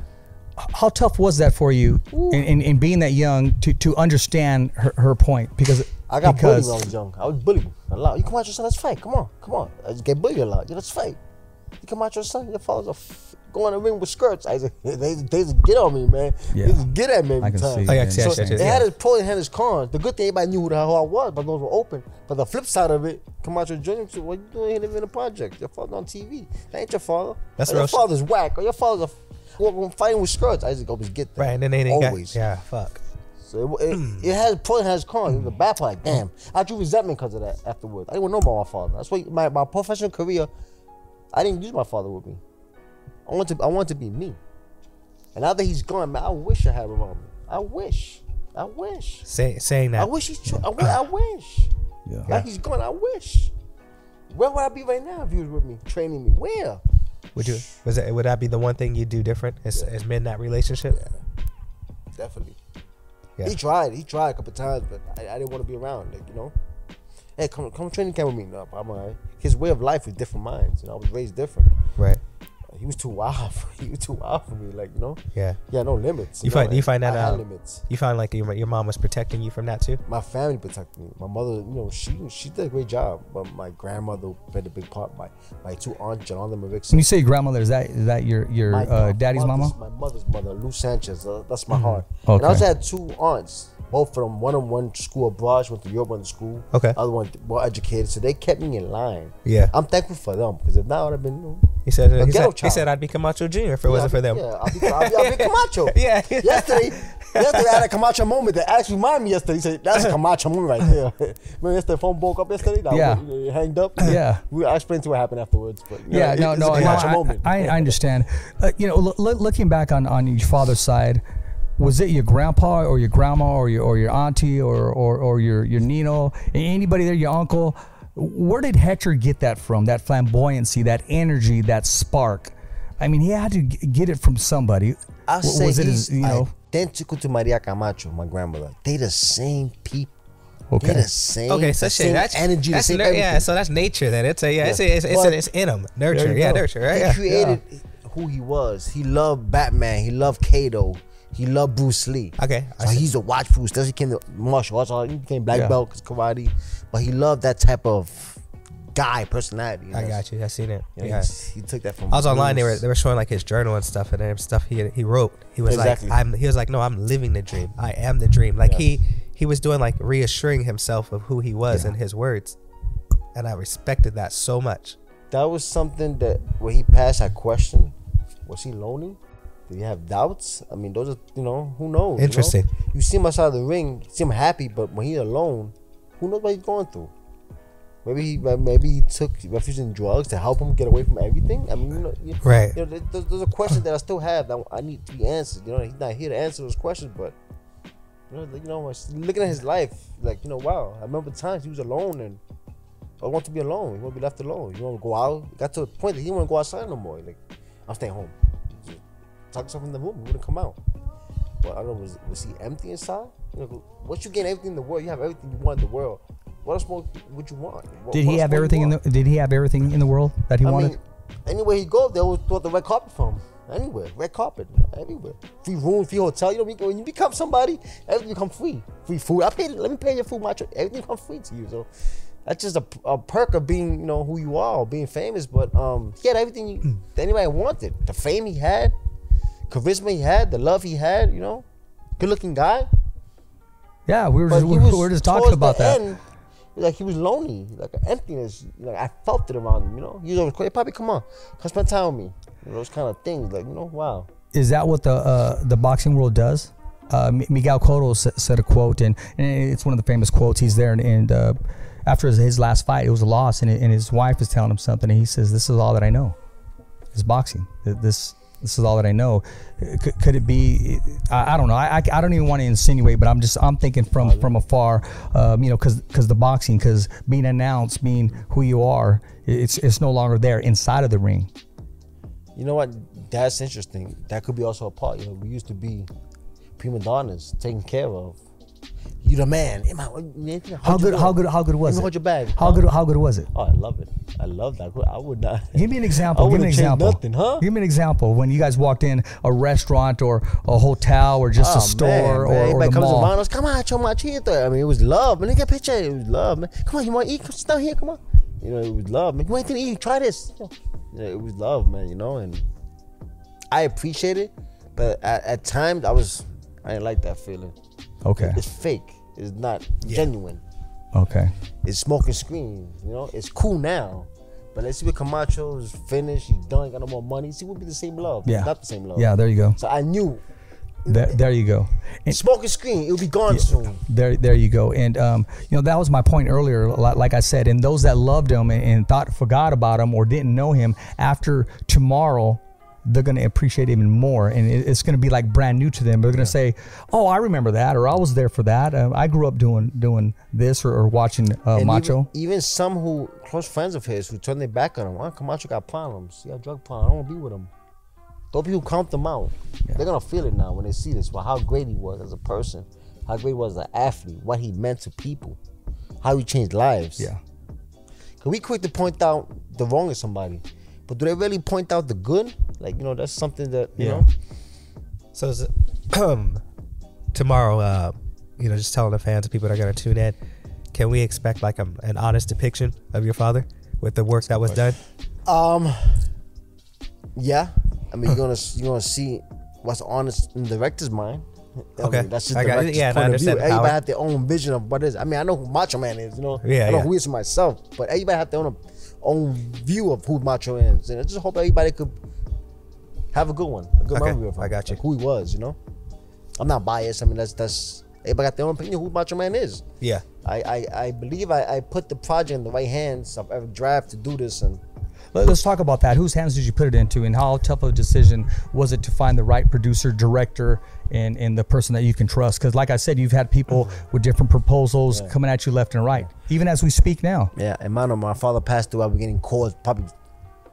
How tough was that for you, in, in, in being that young, to, to understand her, her point? Because I got because, bullied when I was young. I was bullied a lot. You come out your son, let's fight. Come on, come on. I just get bullied a lot. Yeah, let's fight. You come out your son, your father's a f- go in the ring with skirts. I said, <laughs> they, they just get on me, man. Yeah. They just get at me every I can time. see. Oh, yeah, man. yeah, So yeah, yeah, it yeah. had its pros and had its cons. The good thing everybody knew who the hell I was, but those were open. But the flip side of it, come Camacho Jr. said, "What you doing here living in a project? Your father on TV. That ain't your father. That's or your real shit. father's whack. Or your father's a f- well, fighting with skirts. I just always get that. Right, and then they didn't always. got yeah, fuck. So it, it, hmm. it has pros and has cons. It was a bad part. Like, damn, I drew resentment because of that afterwards. I didn't want to know about my father. That's why my, my professional career, I didn't use my father with me. I want to I want to be me. And now that he's gone, man, I wish I had him around me. I wish. I wish. Say, saying that. I wish he's. Tr- I, wi- I wish. Ah. Yeah. Like he's gone. I wish. Where would I be right now if he was with me, training me? Where? Would you? Was it? Would that be the one thing you'd do different as, as men in that relationship? Definitely. Yeah. He tried. He tried a couple times, but I, I didn't want to be around. Like you know, hey, come come training camp with me. No, I'm alright. His way of life was different minds. You know, I was raised different. Right. He was too wild. <laughs> he was too wild for me. Like you know, Yeah. yeah, no limits. You know, find- you find that I had out- limits. You find like your, your mom was protecting you from that too. My family protected me. My mother, you know, she she did a great job. But my grandmother played a big part. My my two aunts, Yolanda Marickson. When you say grandmother, is that is that your your my uh, daddy's mother's- mama? My mother's mother, Lou Sanchez. Uh, that's my heart. Okay. And I also had two aunts. Both of them, one on one school abroad, she went to Europe, went to school. Okay. Other one well educated, so they kept me in line. Yeah. I'm thankful for them because if not, I would have been. You know, He said. He said, he said I'd be Camacho Jr. if it yeah, wasn't for them. Yeah, I'll be, I'll be, be <laughs> Camacho. <laughs> Yeah. Yesterday, yesterday I had a Camacho moment that actually reminded me yesterday. He said, that's a <laughs> Camacho moment right there. Remember yesterday, phone broke up yesterday? That Yeah. was- It hanged up? Yeah. We, I explained to what happened afterwards. But, Yeah, know, no, no, it's a no, Camacho I, moment. I, I understand. Uh, you know, loo- looking back on, on your father's side, was it your grandpa or your grandma or your or your auntie or or, or your your Nino, anybody there, your uncle? Where did Hector get that from? That flamboyancy, that energy, that spark. I mean, he had to g- get it from somebody. I'll say was it his, you know? identical to Maria Camacho, my grandmother. They the same people. Okay. They the same. Okay, so the shit, same that's energy. That's the same nur- yeah, so that's nature. Then it's a yeah, it's a, it's, it's, But- it's in him. Nurture, yeah, go. nurture, right? He Yeah. created who he was. He loved Batman. He loved Kato. He loved Bruce Lee. Okay, I So he used to watch Bruce. Does he came to martial arts? He became black Yeah. belt because karate. But he loved that type of guy personality. you I got you. I seen it. You know, Yeah. he, he took that from. I was online. They were they were showing like his journal and stuff, and then stuff he he wrote. He was Exactly. like, I'm. He was like, no, I'm living the dream. I am the dream. Like Yes. he he was doing like reassuring himself of who he was in his words, and I respected that so much. that was something that when he passed that question, was he lonely? He have doubts? I mean, those are you know who knows. you know? Interesting. You, see him outside the ring, you see him happy, but when he's alone, who knows what he's going through? Maybe he uh, maybe he took refuge in drugs to help him get away from everything. I mean, you know, you, Right. You know, there- there's, there's a question that I still have that I need to be answered. You know, he's not here to answer those questions, but you know, you know, looking at his life, like you know, wow. I remember times he was alone and I want to be alone. You want to be left alone. You want to go out. It got to a point that he didn't want to go outside no more. Like, I'm staying home. Talk yourself in the room. You wouldn't come out. But I don't know. Was, was he empty inside? You know, once you gain everything in the world, you have everything you want in the world. What else more would you want? What- Did he have everything in the? Did he have everything in the world that he I wanted? mean, anywhere he go, they always throw the red carpet for him. Anywhere, red carpet, everywhere. Free room, free hotel. You know, when you become somebody, everything become free. Free food. I paid. Let me pay your food, my trip. Everything come free to you. So that's just a, a perk of being, you know, who you are, being famous. But um, he had everything you, that anybody wanted. The fame he had, charisma he had, the love he had. You know, good looking guy. yeah, we were just, <laughs> we were just talking about that. end, like he was lonely, like an emptiness. Like I felt it around him. You know, he was always "Hey, Poppy, come on, come spend time with me. You know, those kind of things. Like you know, wow. is that what the uh, the boxing world does? Uh, Miguel Cotto sa- said a quote, and, and it's one of the famous quotes. He's there, and, and uh, after his, his last fight, it was a loss, and, and his wife is telling him something, and he says, "This is all that I know, is boxing. This this is all that I know." Could, could it be? I, I don't know. I, I, I don't even want to insinuate, but I'm just I'm thinking from from afar, um, you know, because because the boxing, because being announced, being who you are, it's it's no longer there inside of the ring. You know what? That's interesting. That could be also a part. You know, we used to be prima donnas, taken care of. You the man. Am I- anything? How good? How good? How good was it? hold your bag. How good? How good was it? Oh, I love it. I love that. I would not. Give me an example. <laughs> I Give me an example. nothing, huh? Give me an example when you guys walked in a restaurant or a hotel or just Oh, a store man, or, man. or the comes mall. Come on, show my chito. I mean, it was love. Man, look at a picture. It was love, man. Come on, you want to eat? Come sit down here. Come on. You know, it was love, man. You want to eat? Try this. You know, it was love, man. You know, and I appreciate it, but at, at times I was, I didn't like that feeling. Okay. It's fake. It's not genuine. Okay. It's smoking screen. You know, it's cool now. But let's see what Camacho is finished. He's done. Got no more money. See, it would be the same love. Yeah. Not the same love. Yeah. There you go. So I knew There, there you go. And smoking screen. It'll be gone soon. there, there you go. And um, you know that was my point earlier. Like, like I said, and those that loved him and, and thought forgot about him or didn't know him after tomorrow, they're going to appreciate it even more, and it, it's going to be like brand new to them. They're going to say, "Oh, I remember that," or "I was there for that." Uh, I grew up doing doing this or, or watching uh, And Macho. Even, even some who close friends of his who turn their back on him. Oh, Camacho got problems. He got drug problems. I don't want to be with him. Those people count them out. They're gonna feel it now when they see this. Well, how great he was as a person, how great he was as an athlete, what he meant to people, how he changed lives. yeah, can we quick to point out the wrong of somebody, but do they really point out the good? Like you know, that's something that you Yeah. know. So is it, <clears throat> tomorrow, uh, you know, just telling the fans, people that are gonna tune in, can we expect like a, an honest depiction of your father with the work that was done? Um, yeah, I mean, you're gonna you're gonna see what's honest in the director's mind. I Okay. mean, that's just the director's Yeah, I point of view. Everybody power. had their own vision of what is. I mean, I know who Macho Man is. You know, Yeah, I know yeah. who he is myself, but everybody had their own own view of who Macho is, and I just hope everybody could have a good one, a good Okay, memory of him. I got you. like who he was. You know, I'm not biased. I mean, that's that's everybody got their own opinion of who Macho Man is. Yeah. I I, I believe I, I put the project in the right hands of Eric Drath to do this and. Let, us talk about that. Whose hands did you put it into, and how tough of a decision was it to find the right producer, director, and and the person that you can trust? Because, like I said, you've had people mm-hmm. with different proposals coming at you left and right, even as we speak now. Yeah, and man, my father passed away. I was getting calls probably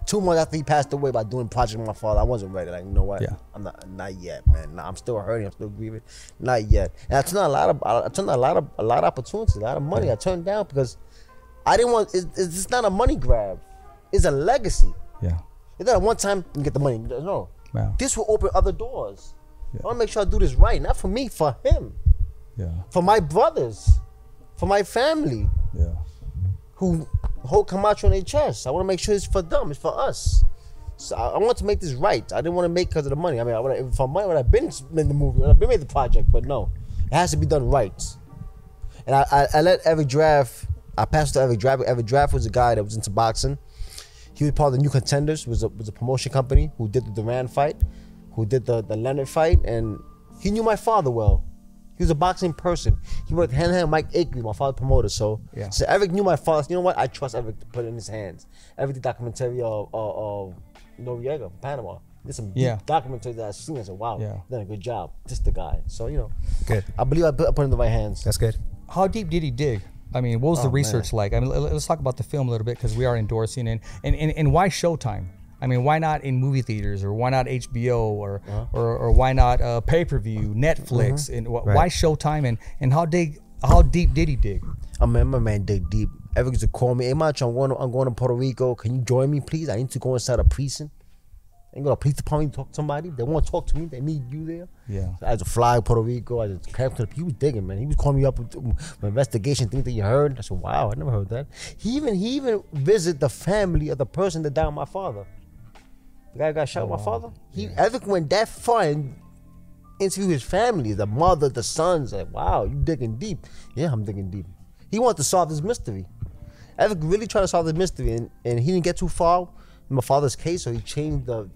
two months after he passed away by doing project with my father. I wasn't ready. Like, you know what? Yeah. I'm not not yet, man. I'm still hurting. I'm still grieving. Not yet. And I turned a lot of I turned a lot of a lot of opportunities, a lot of money. I turned down because I didn't want. It's, it's not a money grab. It's a legacy. Yeah, It's not a one time you get the money. No. Wow. This will open other doors. I want to make sure I do this right, not for me, for him, yeah, for my brothers, for my family yeah. who hold Camacho in their chest. I want to make sure it's for them. It's for us. So I, I want to make this right. I didn't want to make because of the money. I mean, I would for money, would have been in the movie. I would have been made the project. But no, it has to be done right. And I, I, I let Eric Drath. I passed to Eric Drath. Eric Drath was a guy that was into boxing. He was part of the New Contenders. Was a was a promotion company who did the Duran fight, who did the the Leonard fight, and he knew my father well. He was a boxing person. He worked hand in hand with Mike Acri, my father promoter. So, Yeah. so Eric knew my father. You know what? I trust Eric to put it in his hands. Eric did documentary of, of, of Noriega, Panama. Did some Yeah. documentary that I've seen. I said, wow, Yeah. done a good job. Just the guy. So, you know, Good. I believe I put, I put it in the right hands. That's good. How deep did he dig? I mean, what was the Oh, research like? I mean, let- let's talk about the film a little bit because we are endorsing it. And, and and why Showtime? I mean, why not in movie theaters or why not HBO or Uh-huh. or, or why not uh, pay per view, Netflix? And wh- why Showtime? And and how dig? How deep did he dig? I remember, man, dig deep. Eric used to call me, hey, Macho, I'm going, to, I'm going to Puerto Rico. Can you join me, please? I need to go inside a precinct. I ain't going to police department to talk to somebody. They want to talk to me. They need you there. Yeah. I had to fly to Puerto Rico. I just came to the, he was digging, man. He was calling me up with, with investigation, things that you heard. I said, wow, I never heard that. He even he even visited the family of the person that died my father. The guy got shot with my father. He Eric went that far and interviewed his family, the mother, the sons. Like, wow, you digging deep. Yeah, I'm digging deep. He wanted to solve this mystery. Eric really tried to solve this mystery, and, and he didn't get too far in my father's case, so he changed the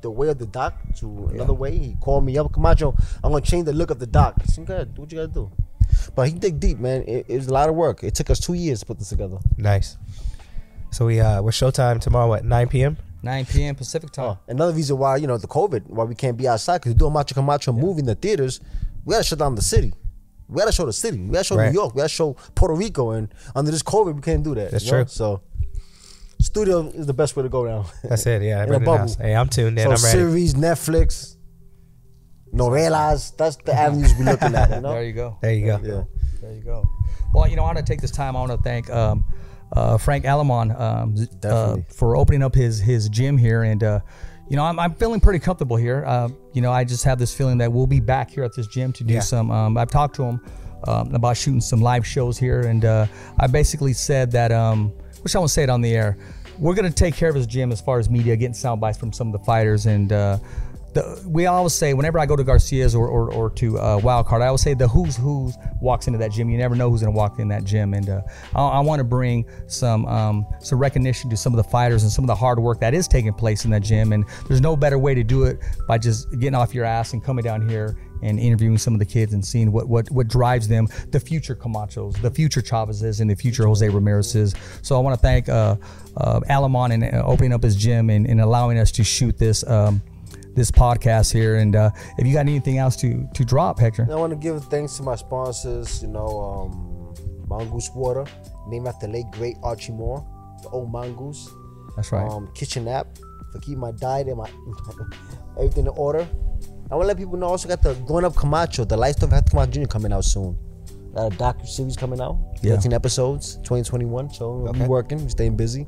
the way of the doc to another way. He called me up, Camacho, I'm gonna change the look of the doc. I said, "Good, do what you gotta do. But he dig deep, man. It, it was a lot of work. It took us two years to put this together. Nice. So we uh we're showtime tomorrow at 9 p.m. 9 p.m. Pacific time. Oh, another reason why you know the COVID, why we can't be outside, because we do a Macho Camacho movie in the theaters, we gotta shut down the city. We gotta show the city. We gotta show Right. New York. We gotta show Puerto Rico. And under this COVID, we can't do that. That's you know? true. So, studio is the best way to go now. That's it. Yeah, <laughs> In a bubble. house. Hey, I'm tuned in. so I'm ready. series, Netflix, novelas. That's the avenues we're looking at. You know. <laughs> There you go. There you go. Yeah. There you go. Well, you know, I want to take this time. I want to thank um, uh, Frank Alamon um, uh, for opening up his his gym here, and uh, you know, I'm, I'm feeling pretty comfortable here. Uh, you know, I just have this feeling that we'll be back here at this gym to do Yeah. some. Um, I've talked to him um, about shooting some live shows here, and uh, I basically said that, um, which I won't say it on the air. We're gonna take care of his gym as far as media, getting sound bites from some of the fighters, and uh, the we always say whenever I go to Garcia's or or, or to uh, Wild Card, I always say the who's who walks into that gym. You never know who's going to walk in that gym, and uh, I, I want to bring some um, some recognition to some of the fighters and some of the hard work that is taking place in that gym. And there's no better way to do it by just getting off your ass and coming down here and interviewing some of the kids and seeing what what what drives them, the future Camachos, the future Chavezes, and the future Jose Ramirez's. So I want to thank uh, uh, Alamon and uh, opening up his gym and, and allowing us to shoot this. Um, this podcast here, and uh, if you got anything else to to drop, Hector, I want to give thanks to my sponsors. You know, um, Mongoose Water, named after late great Archie Moore, the old mongoose. that's right. Um, Kitchen app for keeping my diet and my <laughs> everything in order. I want to let people know. I also got the Growing Up Camacho, the Life of Hector Camacho Jr. coming out soon. Got a docu series coming out. Yeah. 13 episodes, 2021. So we'll be working, we're staying busy,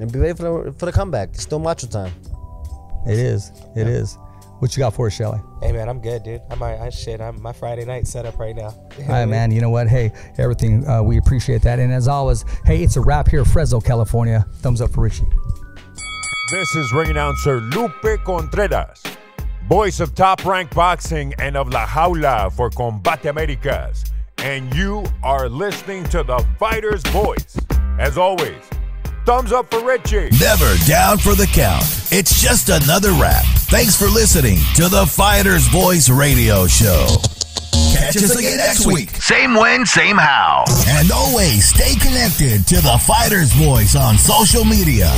and be ready for the for the comeback. It's still macho time. It is. It is. What you got for us, Shelly? Hey man, I'm good, dude. I'm alright. I shit. I'm my Friday night set up right now. All right, man. You know what? Hey, everything. Uh, we appreciate that. And as always, hey, it's a wrap here, Fresno, California. Thumbs up for Richie. This is ring announcer Lupe Contreras, voice of Top Rank Boxing and of La Jaula for Combate Americas. And you are listening to the fighter's voice. As always, thumbs up for Richie. Never down for the count. It's just another wrap. Thanks for listening to the Fighter's Voice Radio Show. Catch us again next week. Same when, same how. And always stay connected to the Fighter's Voice on social media.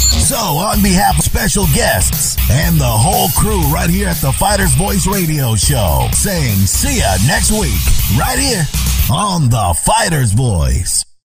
So, on behalf of special guests and the whole crew right here at the Fighter's Voice Radio Show, saying see ya next week, right here on the Fighter's Voice.